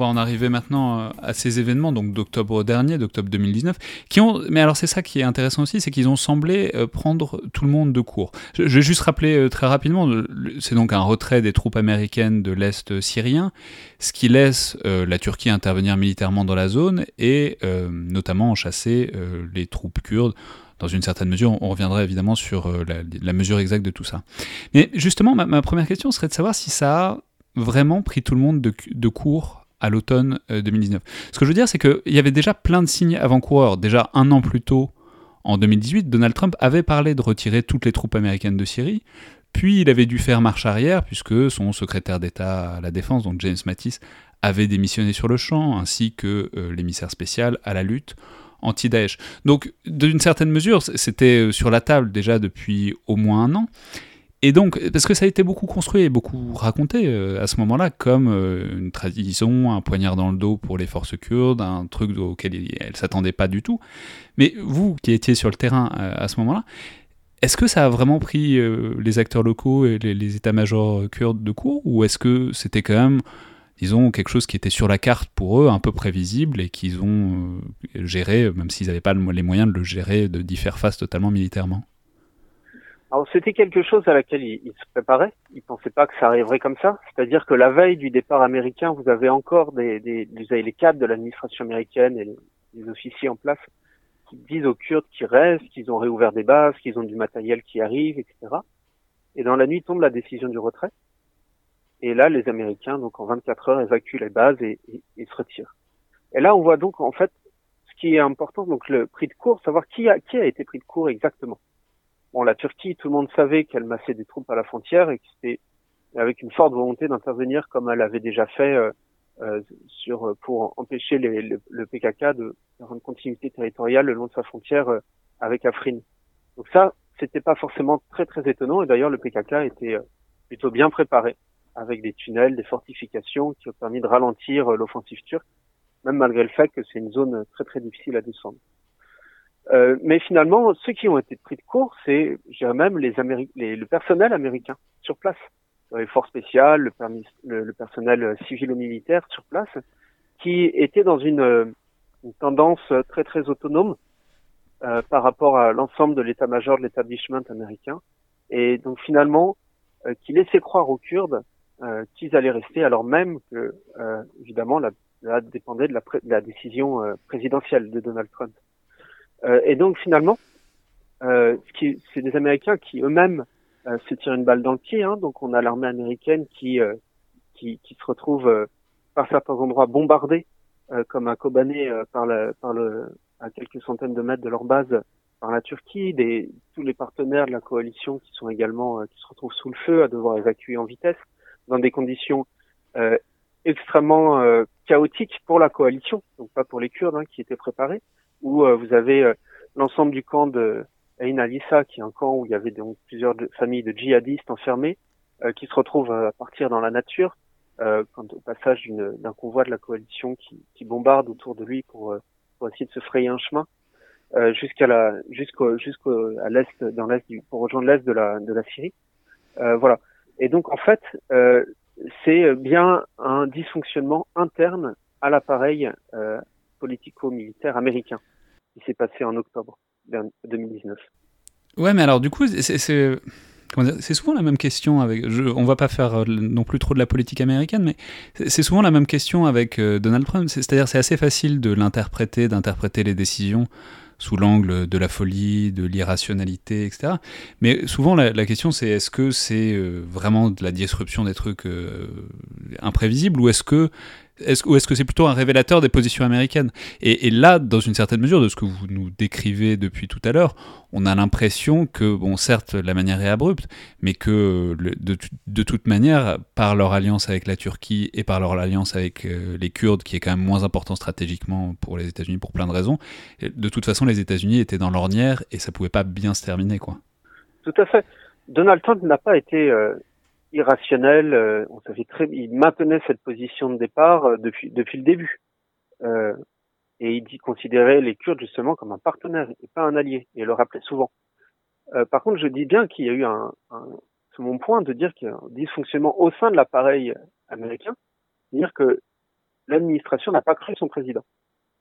Va en arriver maintenant euh, à ces événements, donc d'octobre dernier, d'octobre 2019, qui ont. Mais alors c'est ça qui est intéressant aussi, c'est qu'ils ont semblé euh, prendre tout le monde de court. Je, vais juste rappeler euh, très rapidement, c'est donc un retrait des troupes américaines de l'est syrien, ce qui laisse la Turquie intervenir militairement dans la zone et notamment chasser les troupes kurdes dans une certaine mesure. On reviendra évidemment sur la, mesure exacte de tout ça. Mais justement, ma, première question serait de savoir si ça a vraiment pris tout le monde de, de court à l'automne 2019. Euh, Ce que je veux dire, c'est qu'il y avait déjà plein de signes avant-coureurs. Déjà un an plus tôt, en 2018, Donald Trump avait parlé de retirer toutes les troupes américaines de Syrie, puis il avait dû faire marche arrière puisque son secrétaire d'État à la Défense, donc James Mattis, avait démissionné sur le champ, ainsi que euh, l'émissaire spécial à la lutte anti-Daesh. Donc, d'une certaine mesure, c'était euh, sur la table déjà depuis au moins un an. Et donc, parce que ça a été beaucoup construit et beaucoup raconté euh, à ce moment-là comme euh, une tradition, un poignard dans le dos pour les forces kurdes, un truc auquel elles ne s'attendaient pas du tout. Mais vous, qui étiez sur le terrain euh, à ce moment-là, est-ce que ça a vraiment pris les acteurs locaux et les, états-majors kurdes de court Ou est-ce que c'était quand même, disons, quelque chose qui était sur la carte pour eux, un peu prévisible et qu'ils ont géré, même s'ils n'avaient pas les moyens de le gérer, d'y faire face totalement militairement? Alors c'était quelque chose à laquelle il, il se préparait. Il pensait pas que ça arriverait comme ça. C'est-à-dire que la veille du départ américain, vous avez encore des, des, les cadres de l'administration américaine et les, officiers en place qui disent aux Kurdes qu'ils restent, qu'ils ont réouvert des bases, qu'ils ont du matériel qui arrive, etc. Et dans la nuit tombe la décision du retrait. Et là, les Américains, donc en 24 heures, évacuent les bases et, se retirent. Et là, on voit donc en fait ce qui est important, donc le prix de cours, savoir qui a, qui a été pris de court exactement. Bon, la Turquie, tout le monde savait qu'elle massait des troupes à la frontière et que c'était avec une forte volonté d'intervenir comme elle avait déjà fait euh, euh sur pour empêcher les, le, PKK de faire une continuité territoriale le long de sa frontière euh, avec Afrin. Donc ça, c'était pas forcément très très étonnant et d'ailleurs le PKK était euh, plutôt bien préparé avec des tunnels, des fortifications qui ont permis de ralentir l'offensive turque, même malgré le fait que c'est une zone très très difficile à descendre. Euh, mais finalement, ceux qui ont été pris de court, c'est, même, les, les le personnel américain sur place, les forces spéciales, le, le, le personnel civilo-militaire sur place, qui était dans une, une tendance très très autonome euh, par rapport à l'ensemble de l'état-major de l'établissement américain, et donc finalement, euh, qui laissait croire aux Kurdes euh, qu'ils allaient rester, alors même que, euh, évidemment, la, la dépendait de la, de la décision présidentielle de Donald Trump. Euh, et donc finalement, euh, c'est des Américains qui eux-mêmes euh, se tirent une balle dans le pied. Hein, donc on a l'armée américaine qui, qui, qui se retrouve par certains endroits bombardée comme un Kobané par, le, par le, à quelques centaines de mètres de leur base par la Turquie, des, tous les partenaires de la coalition qui sont également qui se retrouvent sous le feu à devoir évacuer en vitesse dans des conditions euh, extrêmement chaotiques pour la coalition, donc pas pour les Kurdes hein, qui étaient préparés où euh, vous avez euh, l'ensemble du camp de Ain Alissa, qui est un camp où il y avait donc plusieurs familles de djihadistes enfermés, euh, qui se retrouvent à partir dans la nature, quand, au passage d'un convoi de la coalition qui, qui, bombarde autour de lui pour, pour essayer de se frayer un chemin. jusqu'à la jusqu'au jusqu'au à l'est dans l'est pour rejoindre l'est de la de la Syrie euh, voilà et donc en fait euh, c'est bien un dysfonctionnement interne à l'appareil euh, politico-militaire américain qui s'est passé en octobre 2019. Ouais, mais alors du coup, c'est souvent la même question avec. Je, on va pas faire euh, non plus trop de la politique américaine, mais c'est souvent la même question avec euh, Donald Trump. C'est-à-dire, c'est assez facile de l'interpréter, d'interpréter les décisions sous l'angle de la folie, de l'irrationalité, etc. Mais souvent, la, question, c'est est-ce que c'est euh, vraiment de la disruption des trucs imprévisibles ou est-ce que est-ce, ou est-ce que c'est plutôt un révélateur des positions américaines? Et, là, dans une certaine mesure, de ce que vous nous décrivez depuis tout à l'heure, on a l'impression que, bon, certes, la manière est abrupte, mais que de, toute manière, par leur alliance avec la Turquie et par leur alliance avec euh, les Kurdes, qui est quand même moins important stratégiquement pour les États-Unis pour plein de raisons, de toute façon, les États-Unis étaient dans l'ornière et ça pouvait pas bien se terminer, quoi. Tout à fait. Donald Trump n'a pas été euh, irrationnel. Euh, on savait très, il maintenait cette position de départ euh, depuis depuis le début. Euh, et il dit considérer les Kurdes justement comme un partenaire et pas un allié. Et il le rappelait souvent. Par contre, je dis bien qu'il y a eu un, un mon point de dire qu'il y a un dysfonctionnement au sein de l'appareil américain, c'est-à-dire que l'administration n'a pas cru son président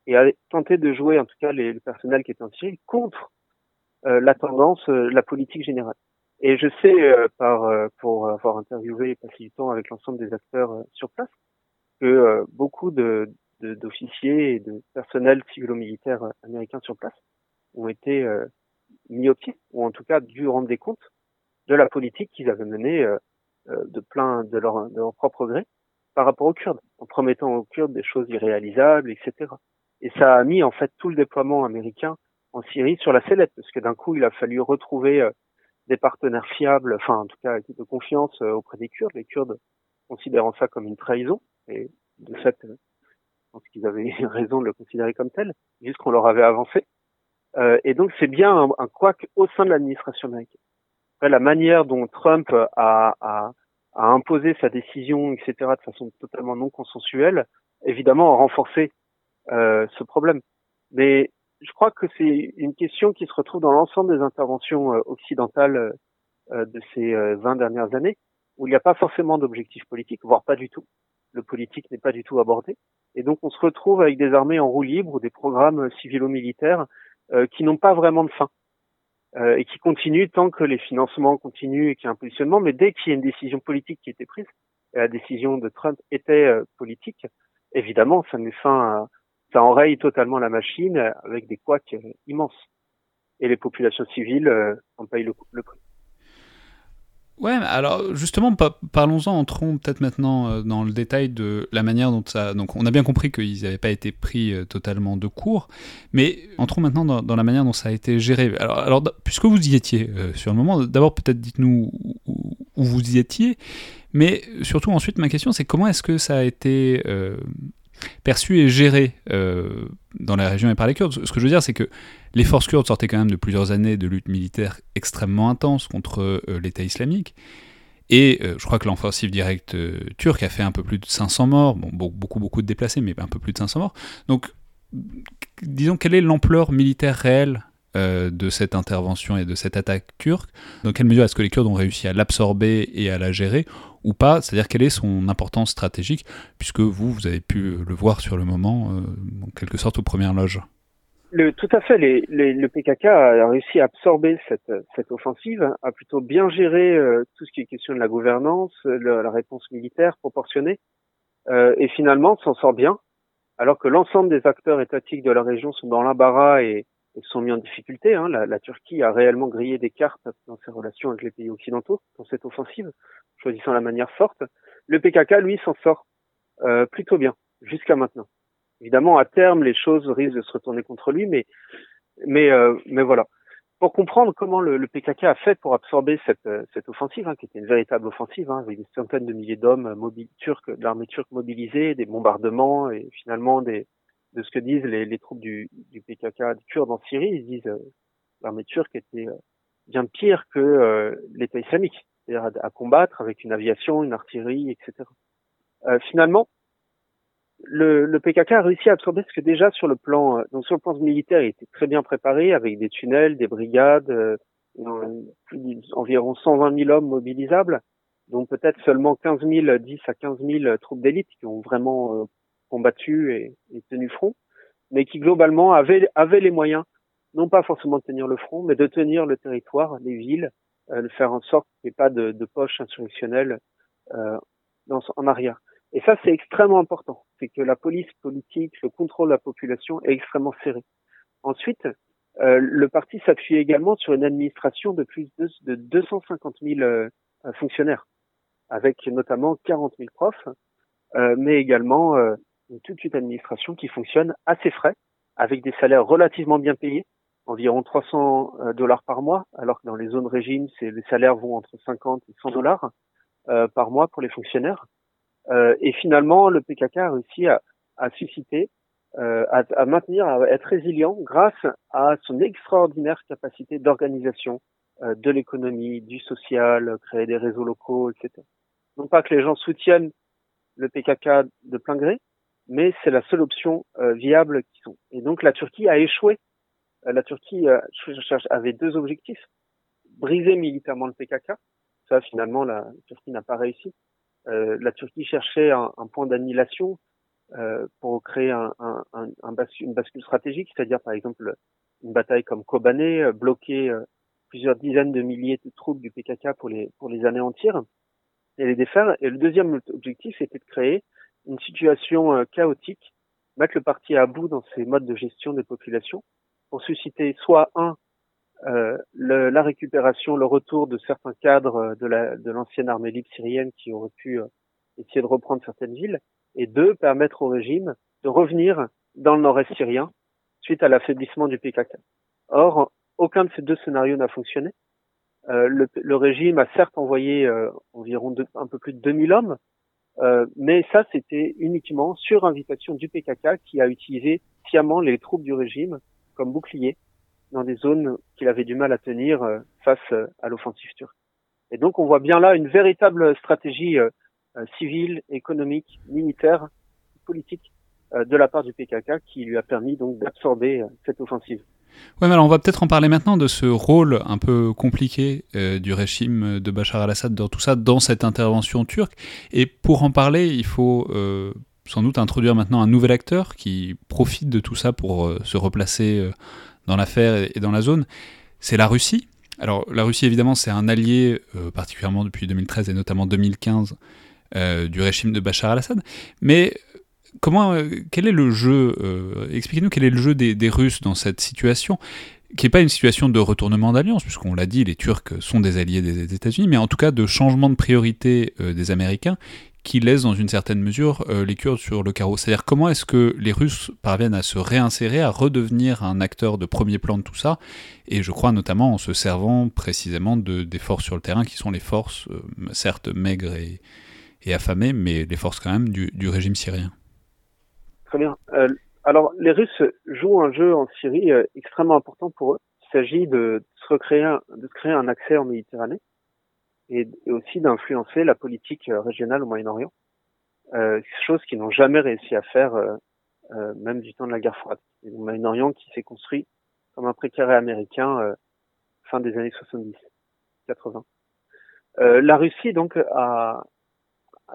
et a tenté de jouer, en tout cas les, le personnel qui était en Syrie, contre la tendance, la politique générale. Et je sais, euh, par pour avoir interviewé et passé du temps avec l'ensemble des acteurs sur place, que beaucoup de d'officiers et de personnel civilo-militaire américains sur place ont été mis au pied, ou en tout cas dû rendre des comptes de la politique qu'ils avaient menée de plein de leur, de leur propre gré par rapport aux Kurdes, en promettant aux Kurdes des choses irréalisables, etc. Et ça a mis en fait tout le déploiement américain en Syrie sur la sellette, parce que d'un coup, il a fallu retrouver euh, des partenaires fiables, enfin en tout cas de confiance euh, auprès des Kurdes, les Kurdes considérant ça comme une trahison, et de fait, euh, je pense qu'ils avaient raison de le considérer comme tel, juste qu'on leur avait avancé. et donc c'est bien un, un au sein de l'administration américaine. Après, la manière dont Trump a, a, a imposé sa décision, etc., de façon totalement non consensuelle, évidemment a renforcé euh, ce problème. Mais je crois que c'est une question qui se retrouve dans l'ensemble des interventions euh, occidentales euh, de ces 20 dernières années, où il n'y a pas forcément d'objectif politique, voire pas du tout. Le politique n'est pas du tout abordé. Et donc on se retrouve avec des armées en roue libre ou des programmes civilo-militaires qui n'ont pas vraiment de fin. Euh, et qui continuent tant que les financements continuent et qu'il y a un positionnement. Mais dès qu'il y a une décision politique qui était prise, et la décision de Trump était politique, évidemment, ça met fin à, ça enraye totalement la machine avec des couacs euh, immenses. Et les populations civiles euh, en payent le, prix. Ouais, alors justement, parlons-en, entrons peut-être maintenant euh, dans le détail de la manière dont ça. Donc, on a bien compris qu'ils n'avaient pas été pris totalement de court, mais entrons maintenant dans, la manière dont ça a été géré. Alors puisque vous y étiez sur le moment, d'abord peut-être dites-nous où, vous y étiez, mais surtout ensuite, ma question c'est comment est-ce que ça a été perçu et géré euh, dans la région et par les Kurdes. Ce que je veux dire, c'est que les forces kurdes sortaient quand même de plusieurs années de lutte militaire extrêmement intense contre euh, l'État islamique. Et euh, je crois que l'offensive directe turque a fait un peu plus de 500 morts, beaucoup, beaucoup de déplacés, mais un peu plus de 500 morts. Donc, disons, quelle est l'ampleur militaire réelle de cette intervention et de cette attaque turque? Dans quelle mesure est-ce que les Kurdes ont réussi à l'absorber et à la gérer? Ou pas C'est-à-dire quelle est son importance stratégique, puisque vous, vous avez pu le voir sur le moment, euh, en quelque sorte, aux premières loges le, tout à fait. Le PKK a réussi à absorber cette, offensive, a plutôt bien géré euh, tout ce qui est question de la gouvernance, la réponse militaire proportionnée, euh, et finalement s'en sort bien, alors que l'ensemble des acteurs étatiques de la région sont dans l'embarras et, et, sont mis en difficulté. Hein. La, la, Turquie a réellement grillé des cartes dans ses relations avec les pays occidentaux dans cette offensive choisissant la manière forte. Le PKK, lui, s'en sort euh, plutôt bien jusqu'à maintenant. Évidemment, à terme, les choses risquent de se retourner contre lui, mais mais euh, mais voilà. Pour comprendre comment le, le, PKK a fait pour absorber cette, euh, cette offensive, hein, qui était une véritable offensive, hein, avec des centaines de milliers d'hommes mobiles turcs, de l'armée turque mobilisée, des bombardements et finalement des de ce que disent les, les troupes du, du PKK du Kurdes en Syrie, ils disent euh, l'armée turque était bien pire que l'État islamique c'est-à-dire à, combattre avec une aviation, une artillerie, etc. Euh, finalement, le, le, PKK a réussi à absorber ce que déjà sur le plan, euh, donc sur le plan militaire, il était très bien préparé avec des tunnels, des brigades, euh, environ 120 000 hommes mobilisables, dont peut-être seulement 15 000, 10 à 15 000 troupes d'élite qui ont vraiment euh, combattu et, et, tenu front, mais qui globalement avaient, les moyens, non pas forcément de tenir le front, mais de tenir le territoire, les villes, euh, de faire en sorte qu'il n'y ait pas de, de poche insurrectionnelle euh, en arrière. Et ça, c'est extrêmement important. C'est que la police politique, le contrôle de la population est extrêmement serré. Ensuite, euh, le parti s'appuie également sur une administration de plus de, de 250 000 euh, fonctionnaires, avec notamment 40 000 profs, euh, mais également euh, toute une administration qui fonctionne à ses frais, avec des salaires relativement bien payés, environ 300 euh, dollars par mois, alors que dans les zones régimes, les salaires vont entre 50 et 100 dollars euh, par mois pour les fonctionnaires. Euh, et finalement, le PKK a réussi à, à susciter, euh, à, à, maintenir, à être résilient grâce à son extraordinaire capacité d'organisation euh, de l'économie, du social, créer des réseaux locaux, etc. Non pas que les gens soutiennent le PKK de plein gré, mais c'est la seule option euh, viable qu'ils ont. Et donc la Turquie a échoué euh, la Turquie euh, avait deux objectifs. Briser militairement le PKK. Ça, finalement, la Turquie n'a pas réussi. Euh, la Turquie cherchait un, point d'annihilation pour créer un, un, un, une bascule stratégique, c'est-à-dire par exemple une bataille comme Kobané, bloquer plusieurs dizaines de milliers de troupes du PKK pour les pour les anéantir et les défaire. Et le deuxième objectif, c'était de créer une situation chaotique, mettre le parti à bout dans ses modes de gestion des populations, pour susciter soit un euh, le, la récupération, le retour de certains cadres de la de l'ancienne armée libre syrienne qui auraient pu euh, essayer de reprendre certaines villes, et deux, permettre au régime de revenir dans le nord-est syrien suite à l'affaiblissement du PKK. Or, aucun de ces deux scénarios n'a fonctionné. Euh, le, le, régime a certes envoyé euh, environ un peu plus de 2000 hommes, euh, mais ça c'était uniquement sur invitation du PKK qui a utilisé sciemment les troupes du régime comme bouclier dans des zones qu'il avait du mal à tenir euh, face euh, à l'offensive turque. Et donc on voit bien là une véritable stratégie civile, économique, militaire, politique de la part du PKK qui lui a permis donc d'absorber cette offensive. Ouais, mais alors on va peut-être en parler maintenant de ce rôle un peu compliqué du régime de Bachar al-Assad dans tout ça, dans cette intervention turque. Et pour en parler, il faut euh, sans doute introduire maintenant un nouvel acteur qui profite de tout ça pour euh, se replacer dans l'affaire et dans la zone, c'est la Russie. Alors la Russie évidemment c'est un allié euh, particulièrement depuis 2013 et notamment 2015 euh, du régime de Bachar al-Assad. Mais comment, euh, quel est le jeu Expliquez-nous quel est le jeu des, Russes dans cette situation qui n'est pas une situation de retournement d'alliance, puisqu'on l'a dit, les Turcs sont des alliés des États-Unis, mais en tout cas de changement de priorité des Américains, qui laisse dans une certaine mesure euh, les Kurdes sur le carreau. C'est-à-dire comment est-ce que les Russes parviennent à se réinsérer, à redevenir un acteur de premier plan de tout ça, et je crois notamment en se servant précisément de, des forces sur le terrain, qui sont les forces, euh, certes maigres et, affamées, mais les forces quand même du régime syrien. Très bien. Euh, alors les Russes jouent un jeu en Syrie euh, extrêmement important pour eux. Il s'agit de, se recréer, de créer un accès en Méditerranée et, aussi d'influencer la politique euh, régionale au Moyen-Orient, euh, chose qu'ils n'ont jamais réussi à faire, euh, même du temps de la guerre froide. Le Moyen-Orient qui s'est construit comme un précaré américain fin des années 70, 80. Euh, la Russie donc a,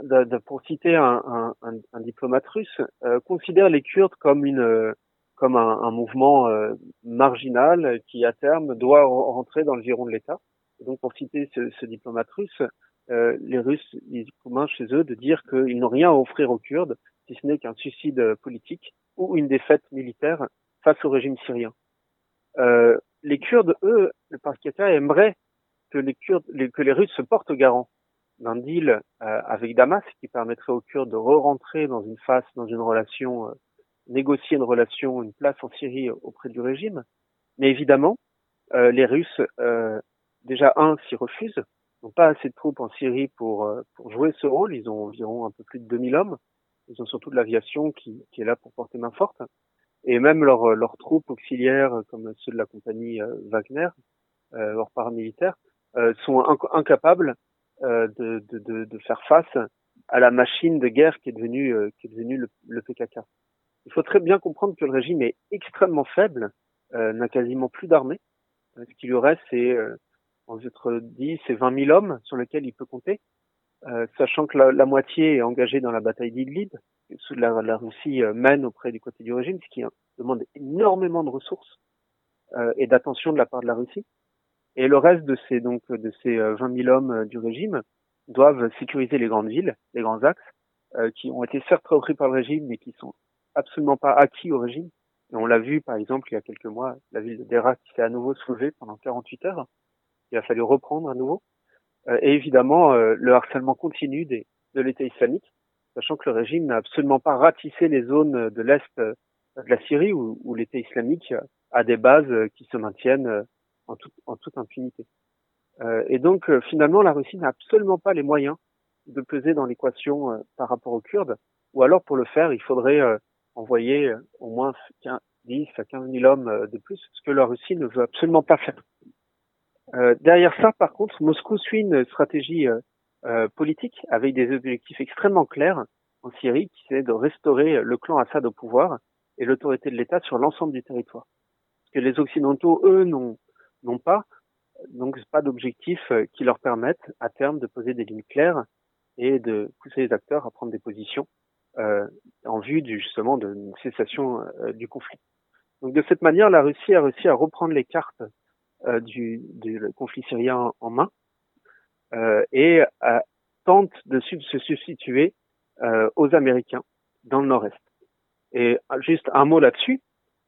de, de, pour citer un, un, un, diplomate russe, considère les Kurdes comme une comme un, mouvement marginal qui à terme doit rentrer dans le giron de l'État donc pour citer ce, ce diplomate russe, euh, les Russes, ils chez eux de dire qu'ils n'ont rien à offrir aux Kurdes, si ce n'est qu'un suicide politique ou une défaite militaire face au régime syrien. Euh, les Kurdes, eux, le parti aimerait que les Kurdes, que les Russes se portent au garant d'un deal euh, avec Damas qui permettrait aux Kurdes de re-rentrer dans une phase, dans une relation, euh, négocier une relation, une place en Syrie auprès du régime. Mais évidemment, euh, les Russes déjà un s'y refusent, n'ont pas assez de troupes en Syrie pour pour jouer ce rôle. Ils ont environ un peu plus de 2000 hommes. Ils ont surtout de l'aviation qui, qui est là pour porter main forte. Et même leurs leurs troupes auxiliaires, comme ceux de la compagnie Wagner, euh, leurs paramilitaires, euh, sont incapables euh, de, de, de, faire face à la machine de guerre qui est devenue qui est devenue le, le, PKK. Il faut très bien comprendre que le régime est extrêmement faible, n'a quasiment plus d'armée. Ce qui lui reste, c'est entre 10 et 20 000 hommes sur lesquels il peut compter, euh, sachant que la, la, moitié est engagée dans la bataille d'Idlib, que la, la Russie euh, mène auprès du côté du régime, ce qui demande énormément de ressources euh, et d'attention de la part de la Russie. Et le reste de ces donc de ces 20 euh, 000 hommes euh, du régime doivent sécuriser les grandes villes, les grands axes, qui ont été certes repris par le régime, mais qui sont absolument pas acquis au régime. On l'a vu, par exemple, il y a quelques mois, la ville de Dera qui s'est à nouveau soulevée pendant 48 heures il a fallu reprendre à nouveau. Euh, et évidemment, euh, le harcèlement continu des, de l'État islamique, sachant que le régime n'a absolument pas ratissé les zones de l'Est euh, de la Syrie où, où l'État islamique a des bases qui se maintiennent en, tout, en toute impunité. et donc, finalement, la Russie n'a absolument pas les moyens de peser dans l'équation par rapport aux Kurdes, ou alors pour le faire, il faudrait envoyer au moins 10 à 15 000 hommes de plus, ce que la Russie ne veut absolument pas faire. Euh, derrière ça, par contre, Moscou suit une stratégie euh, euh, politique avec des objectifs extrêmement clairs en Syrie, qui est de restaurer le clan Assad au pouvoir et l'autorité de l'État sur l'ensemble du territoire. Ce que les Occidentaux, eux, n'ont n'ont pas, donc pas d'objectifs qui leur permettent à terme de poser des lignes claires et de pousser les acteurs à prendre des positions en vue du, justement d'une cessation du conflit. Donc de cette manière, la Russie a réussi à reprendre les cartes du, du, conflit syrien en main et tente de se substituer aux Américains dans le Nord-Est. Et juste un mot là-dessus,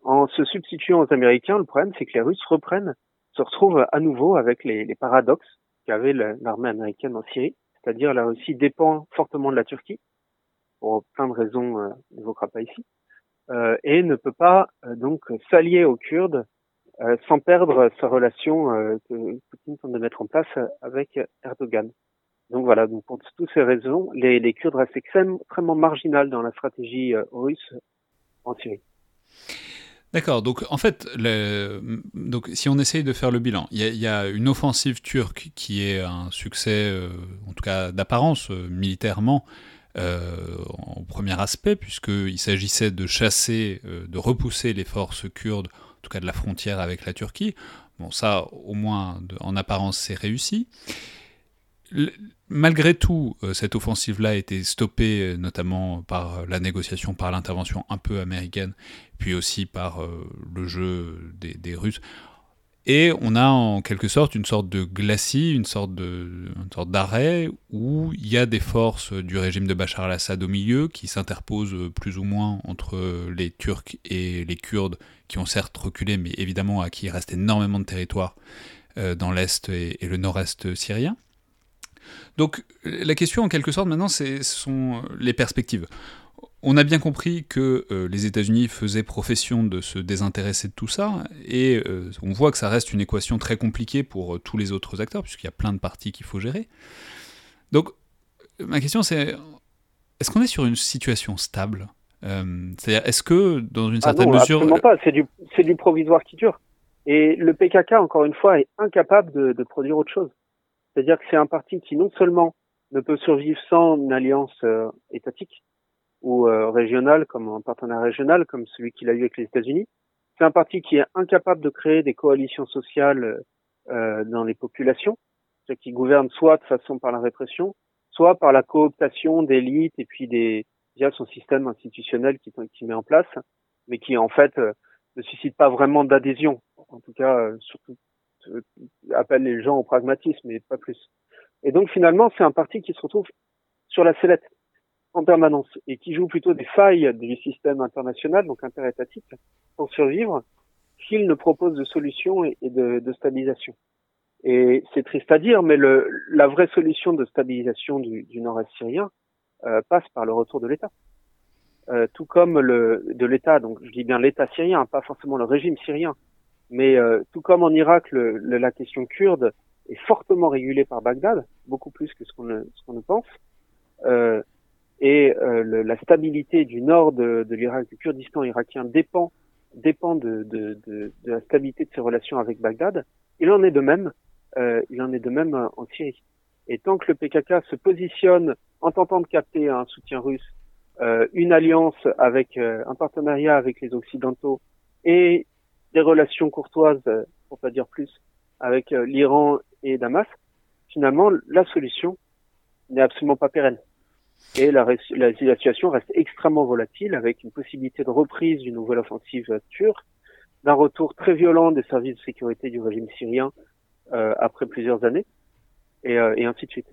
en se substituant aux Américains, le problème c'est que les Russes reprennent, se retrouvent à nouveau avec les, les paradoxes qu'avait l'armée américaine en Syrie, c'est-à-dire la Russie dépend fortement de la Turquie, pour plein de raisons, euh, on n'évoquera pas ici, euh, et ne peut pas euh, donc s'allier aux Kurdes euh, sans perdre sa relation euh, que Poutine tente de mettre en place avec Erdogan. Donc voilà, donc pour toutes ces raisons, les, les Kurdes restent extrêmement marginales dans la stratégie russe en Syrie. D'accord, donc en fait, si on essaye de faire le bilan, il y, a une offensive turque qui est un succès, euh, en tout cas d'apparence, euh, militairement, euh, au premier aspect, puisqu'il s'agissait de chasser, euh, de repousser les forces kurdes, en tout cas de la frontière avec la Turquie. Bon, ça, au moins, en apparence, c'est réussi malgré tout, euh, cette offensive-là a été stoppée euh, notamment par la négociation, par l'intervention un peu américaine, puis aussi par euh, le jeu des, Russes. Et on a en quelque sorte une sorte de glacis, une sorte d'arrêt où il y a des forces du régime de Bachar al-Assad au milieu qui s'interposent plus ou moins entre les Turcs et les Kurdes qui ont certes reculé, mais évidemment à qui il reste énormément de territoire dans l'est et le nord-est syrien. Donc la question en quelque sorte maintenant, ce sont les perspectives. On a bien compris que euh, les États-Unis faisaient profession de se désintéresser de tout ça, et euh, on voit que ça reste une équation très compliquée pour euh, tous les autres acteurs, puisqu'il y a plein de parties qu'il faut gérer. Donc ma question c'est, est-ce qu'on est sur une situation stable? C'est-à-dire, est-ce que dans une certaine ah non, mesure... Absolument pas, c'est du, du provisoire qui dure. Et le PKK, encore une fois, est incapable de, de produire autre chose. C'est-à-dire que c'est un parti qui non seulement ne peut survivre sans une alliance étatique ou euh, régionale, comme un partenaire régional, comme celui qu'il a eu avec les États-Unis, c'est un parti qui est incapable de créer des coalitions sociales euh, dans les populations, qui gouverne soit de façon par la répression, soit par la cooptation d'élites et puis des via son système institutionnel qui, qui met en place, mais qui en fait ne suscite pas vraiment d'adhésion, en tout cas surtout euh, appelle les gens au pragmatisme et pas plus. Et donc finalement, c'est un parti qui se retrouve sur la sellette en permanence et qui joue plutôt des failles du système international, donc interétatique, pour survivre, qu'il ne propose de solutions et de, de stabilisation. Et c'est triste à dire, mais le, la vraie solution de stabilisation du, du nord-est syrien euh, passe par le retour de l'État. Euh, tout comme le, de l'État, donc je dis bien l'État syrien, pas forcément le régime syrien, mais euh, tout comme en Irak, le, le, la question kurde est fortement régulée par Bagdad, beaucoup plus que ce qu'on ne, qu'on ne pense. Euh, et euh, le, la stabilité du nord de, de l'Irak, du Kurdistan irakien, dépend dépend de, de, de, la stabilité de ses relations avec Bagdad. Il en est de même. Euh, il en est de même en Syrie. Et tant que le PKK se positionne en tentant de capter un soutien russe, euh, une alliance avec un partenariat avec les Occidentaux et des relations courtoises, euh, pour pas dire plus, avec euh, l'Iran et Damas, finalement, la solution n'est absolument pas pérenne. Et la, situation reste extrêmement volatile avec une possibilité de reprise d'une nouvelle offensive turque, d'un retour très violent des services de sécurité du régime syrien euh, après plusieurs années, et, euh, et, ainsi de suite.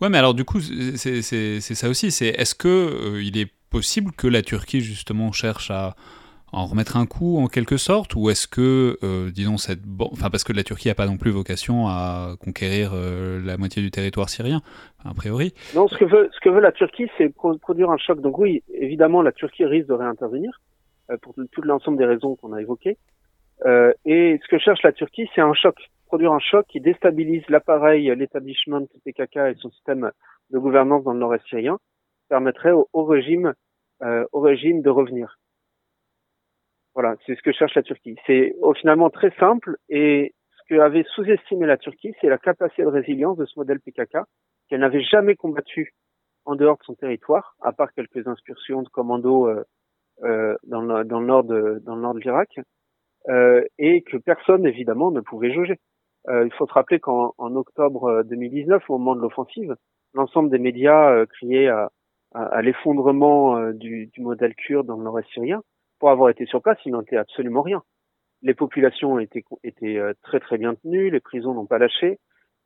Ouais, mais alors du coup, c'est ça aussi. Est-ce que euh, il est possible que la Turquie justement cherche à en remettre un coup en quelque sorte ou est-ce que euh, disons cette enfin parce que la Turquie n'a pas non plus vocation à conquérir euh, la moitié du territoire syrien a priori. Non ce que veut ce que veut la Turquie c'est produire un choc. Donc oui évidemment la Turquie risque de réintervenir euh, pour tout l'ensemble des raisons qu'on a évoquées. Et ce que cherche la Turquie c'est un choc. Produire un choc qui déstabilise l'appareil l'établissement de PKK et son système de gouvernance dans le nord-est syrien permettrait au, au régime au régime de revenir voilà, c'est ce que cherche la Turquie. C'est finalement très simple et ce que avait sous-estimé la Turquie, c'est la capacité de résilience de ce modèle PKK qu'elle n'avait jamais combattu en dehors de son territoire, à part quelques incursions de commandos euh, euh, dans, le, nord de dans le nord de l'Irak, euh, et que personne évidemment ne pouvait jauger. Euh, il faut se rappeler qu'en octobre 2019, au moment de l'offensive, l'ensemble des médias criaient à, à, l'effondrement du, du, modèle kurde dans le nord-est syrien. Pour avoir été sur place, il n'en était absolument rien. Les populations étaient, étaient très très bien tenues, les prisons n'ont pas lâché.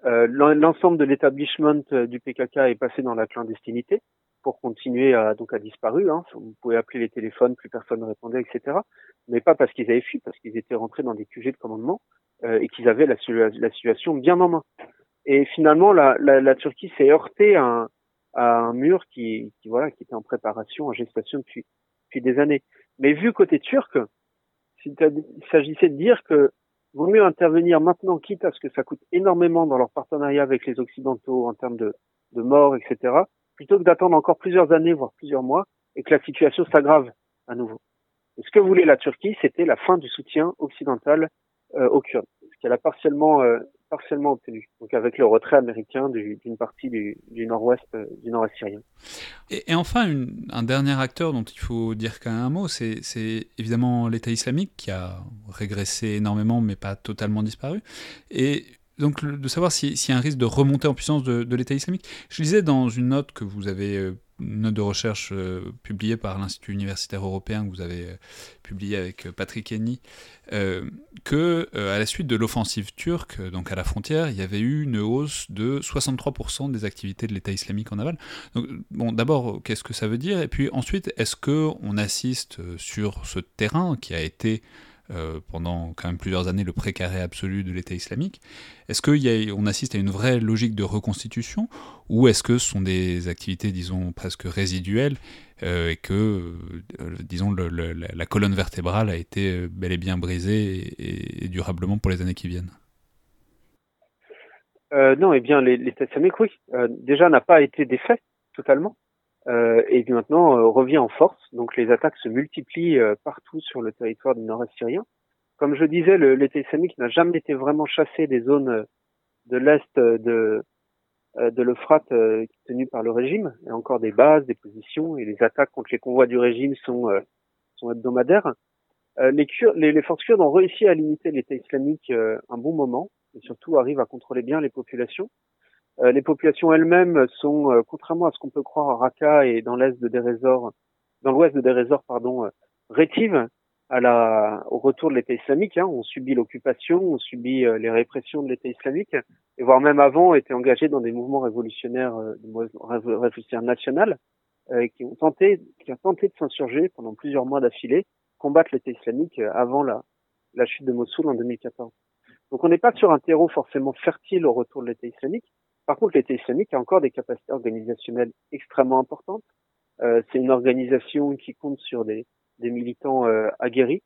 L'ensemble de l'établissement du PKK est passé dans la clandestinité pour continuer à donc à disparu. Hein. Vous pouvez appeler les téléphones, plus personne ne répondait, etc. Mais pas parce qu'ils avaient fui, parce qu'ils étaient rentrés dans des QG de commandement euh, et qu'ils avaient la, situation bien en main. Et finalement, la, Turquie s'est heurtée à un, à un mur qui, qui, voilà qui était en préparation, en gestation depuis depuis des années. Mais vu côté turc, il s'agissait de dire que vaut mieux intervenir maintenant, quitte à ce que ça coûte énormément dans leur partenariat avec les Occidentaux en termes de, de morts, etc., plutôt que d'attendre encore plusieurs années, voire plusieurs mois, et que la situation s'aggrave à nouveau. Et ce que voulait la Turquie, c'était la fin du soutien occidental euh, aux Kurdes, ce qu'elle a partiellement euh, partiellement obtenu, donc avec le retrait américain d'une partie du, nord-ouest euh, du nord-est syrien. Et, enfin, un dernier acteur dont il faut dire quand même un mot, c'est évidemment l'État islamique qui a régressé énormément, mais pas totalement disparu. Et donc de savoir s'il y a un risque de remontée en puissance de, l'État islamique. Je lisais dans une note que vous avez, euh, note de recherche euh, publiée par l'Institut universitaire européen que vous avez euh, publiée avec Patrick Henny, que à la suite de l'offensive turque, donc à la frontière, il y avait eu une hausse de 63% des activités de l'État islamique en aval. Donc, bon, d'abord, qu'est-ce que ça veut dire? Et puis ensuite, est-ce que on assiste sur ce terrain qui a été euh, pendant quand même plusieurs années le précaré absolu de l'État islamique. Est-ce qu'on assiste à une vraie logique de reconstitution ou est-ce que ce sont des activités, disons, presque résiduelles euh, et que, euh, disons, la, colonne vertébrale a été bel et bien brisée et, durablement pour les années qui viennent? Non, eh bien, l'État islamique, oui, déjà n'a pas été défait totalement. Euh, et maintenant euh, revient en force. Donc les attaques se multiplient euh, partout sur le territoire du nord-est syrien. Comme je disais, l'État islamique n'a jamais été vraiment chassé des zones de l'est de, de l'Euphrate tenues par le régime. Il y a encore des bases, des positions, et les attaques contre les convois du régime sont, sont hebdomadaires. Les, les, les, forces kurdes ont réussi à limiter l'État islamique un bon moment, et surtout arrivent à contrôler bien les populations. Euh, les populations elles-mêmes sont, euh, contrairement à ce qu'on peut croire à Raqqa et dans l'est de dans l'ouest de Deresor, pardon, euh, rétives à la, au retour de l'État islamique. Hein. On subit l'occupation, on subit les répressions de l'État islamique, et voire même avant étaient engagés dans des mouvements révolutionnaires, révolutionnaires nationaux, qui ont tenté, qui ont tenté de s'insurger pendant plusieurs mois d'affilée, combattre l'État islamique avant la, la chute de Mossoul en 2014. Donc on n'est pas sur un terreau forcément fertile au retour de l'État islamique, par contre, l'État islamique a encore des capacités organisationnelles extrêmement importantes. Euh, c'est une organisation qui compte sur des, des militants euh, aguerris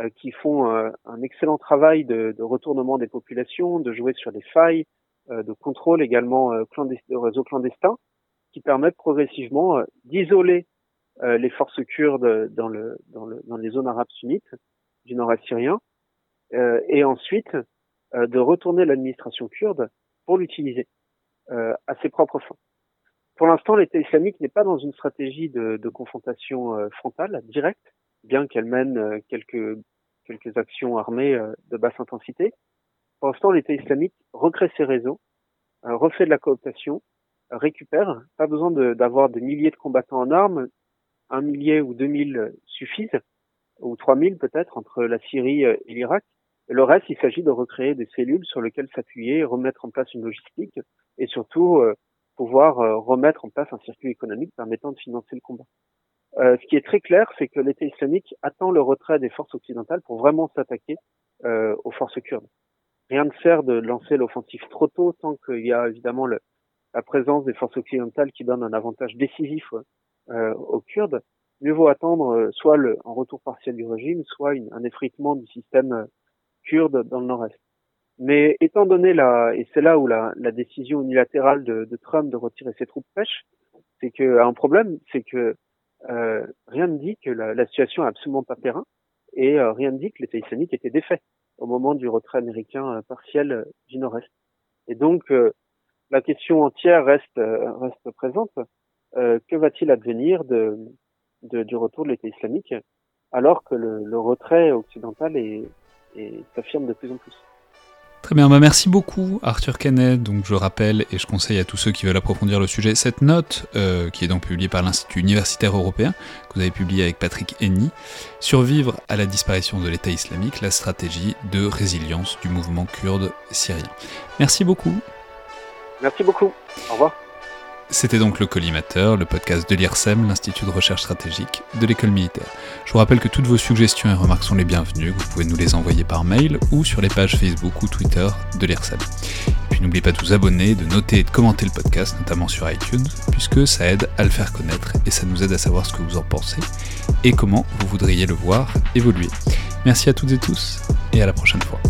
euh, qui font euh, un excellent travail de, de, retournement des populations, de jouer sur des failles, euh, de contrôle également de réseaux clandestins, qui permettent progressivement d'isoler les forces kurdes dans, le, dans, le, dans les zones arabes sunnites du nord-est syrien, et ensuite de retourner l'administration kurde pour l'utiliser euh, à ses propres fins. Pour l'instant, l'État islamique n'est pas dans une stratégie de, de confrontation euh, frontale, directe, bien qu'elle mène euh, quelques, quelques actions armées de basse intensité. Pour l'instant, l'État islamique recrée ses réseaux, refait de la cooptation, récupère. Pas besoin d'avoir de, des milliers de combattants en armes. Un millier ou deux mille suffisent, ou trois mille peut-être, entre la Syrie et l'Irak. Le reste, il s'agit de recréer des cellules sur lesquelles s'appuyer, remettre en place une logistique et surtout euh, pouvoir euh, remettre en place un circuit économique permettant de financer le combat. Euh, ce qui est très clair, c'est que l'État islamique attend le retrait des forces occidentales pour vraiment s'attaquer aux forces kurdes. Rien ne sert de lancer l'offensive trop tôt tant qu'il y a évidemment le, la présence des forces occidentales qui donne un avantage décisif aux Kurdes. Mieux vaut attendre soit le, un retour partiel du régime, soit une, un effritement du système kurde dans le nord-est. Mais étant donné la, et c'est là où la, la décision unilatérale de, de, Trump de retirer ses troupes pêche, c'est que un problème, c'est que euh, rien ne dit que la, la, situation est absolument pas périn, et euh, rien ne dit que l'État islamique était défait au moment du retrait américain euh, partiel euh, du Nord-Est. Et donc la question entière reste reste présente. que va-t-il advenir de, de, du retour de l'État islamique alors que le, le retrait occidental est, et s'affirme de plus en plus. Très bien, bah merci beaucoup Arthur Kenneth. Donc je rappelle et je conseille à tous ceux qui veulent approfondir le sujet cette note euh, qui est donc publiée par l'Institut universitaire européen que vous avez publié avec Patrick Henny, Survivre à la disparition de l'État islamique, la stratégie de résilience du mouvement kurde syrien. Merci beaucoup. Merci beaucoup. Au revoir. C'était donc le Collimateur, le podcast de l'IRSEM, l'Institut de recherche stratégique de l'école militaire. Je vous rappelle que toutes vos suggestions et remarques sont les bienvenues, vous pouvez nous les envoyer par mail ou sur les pages Facebook ou Twitter de l'IRSEM. Puis n'oubliez pas de vous abonner, de noter et de commenter le podcast, notamment sur iTunes, puisque ça aide à le faire connaître et ça nous aide à savoir ce que vous en pensez et comment vous voudriez le voir évoluer. Merci à toutes et tous et à la prochaine fois.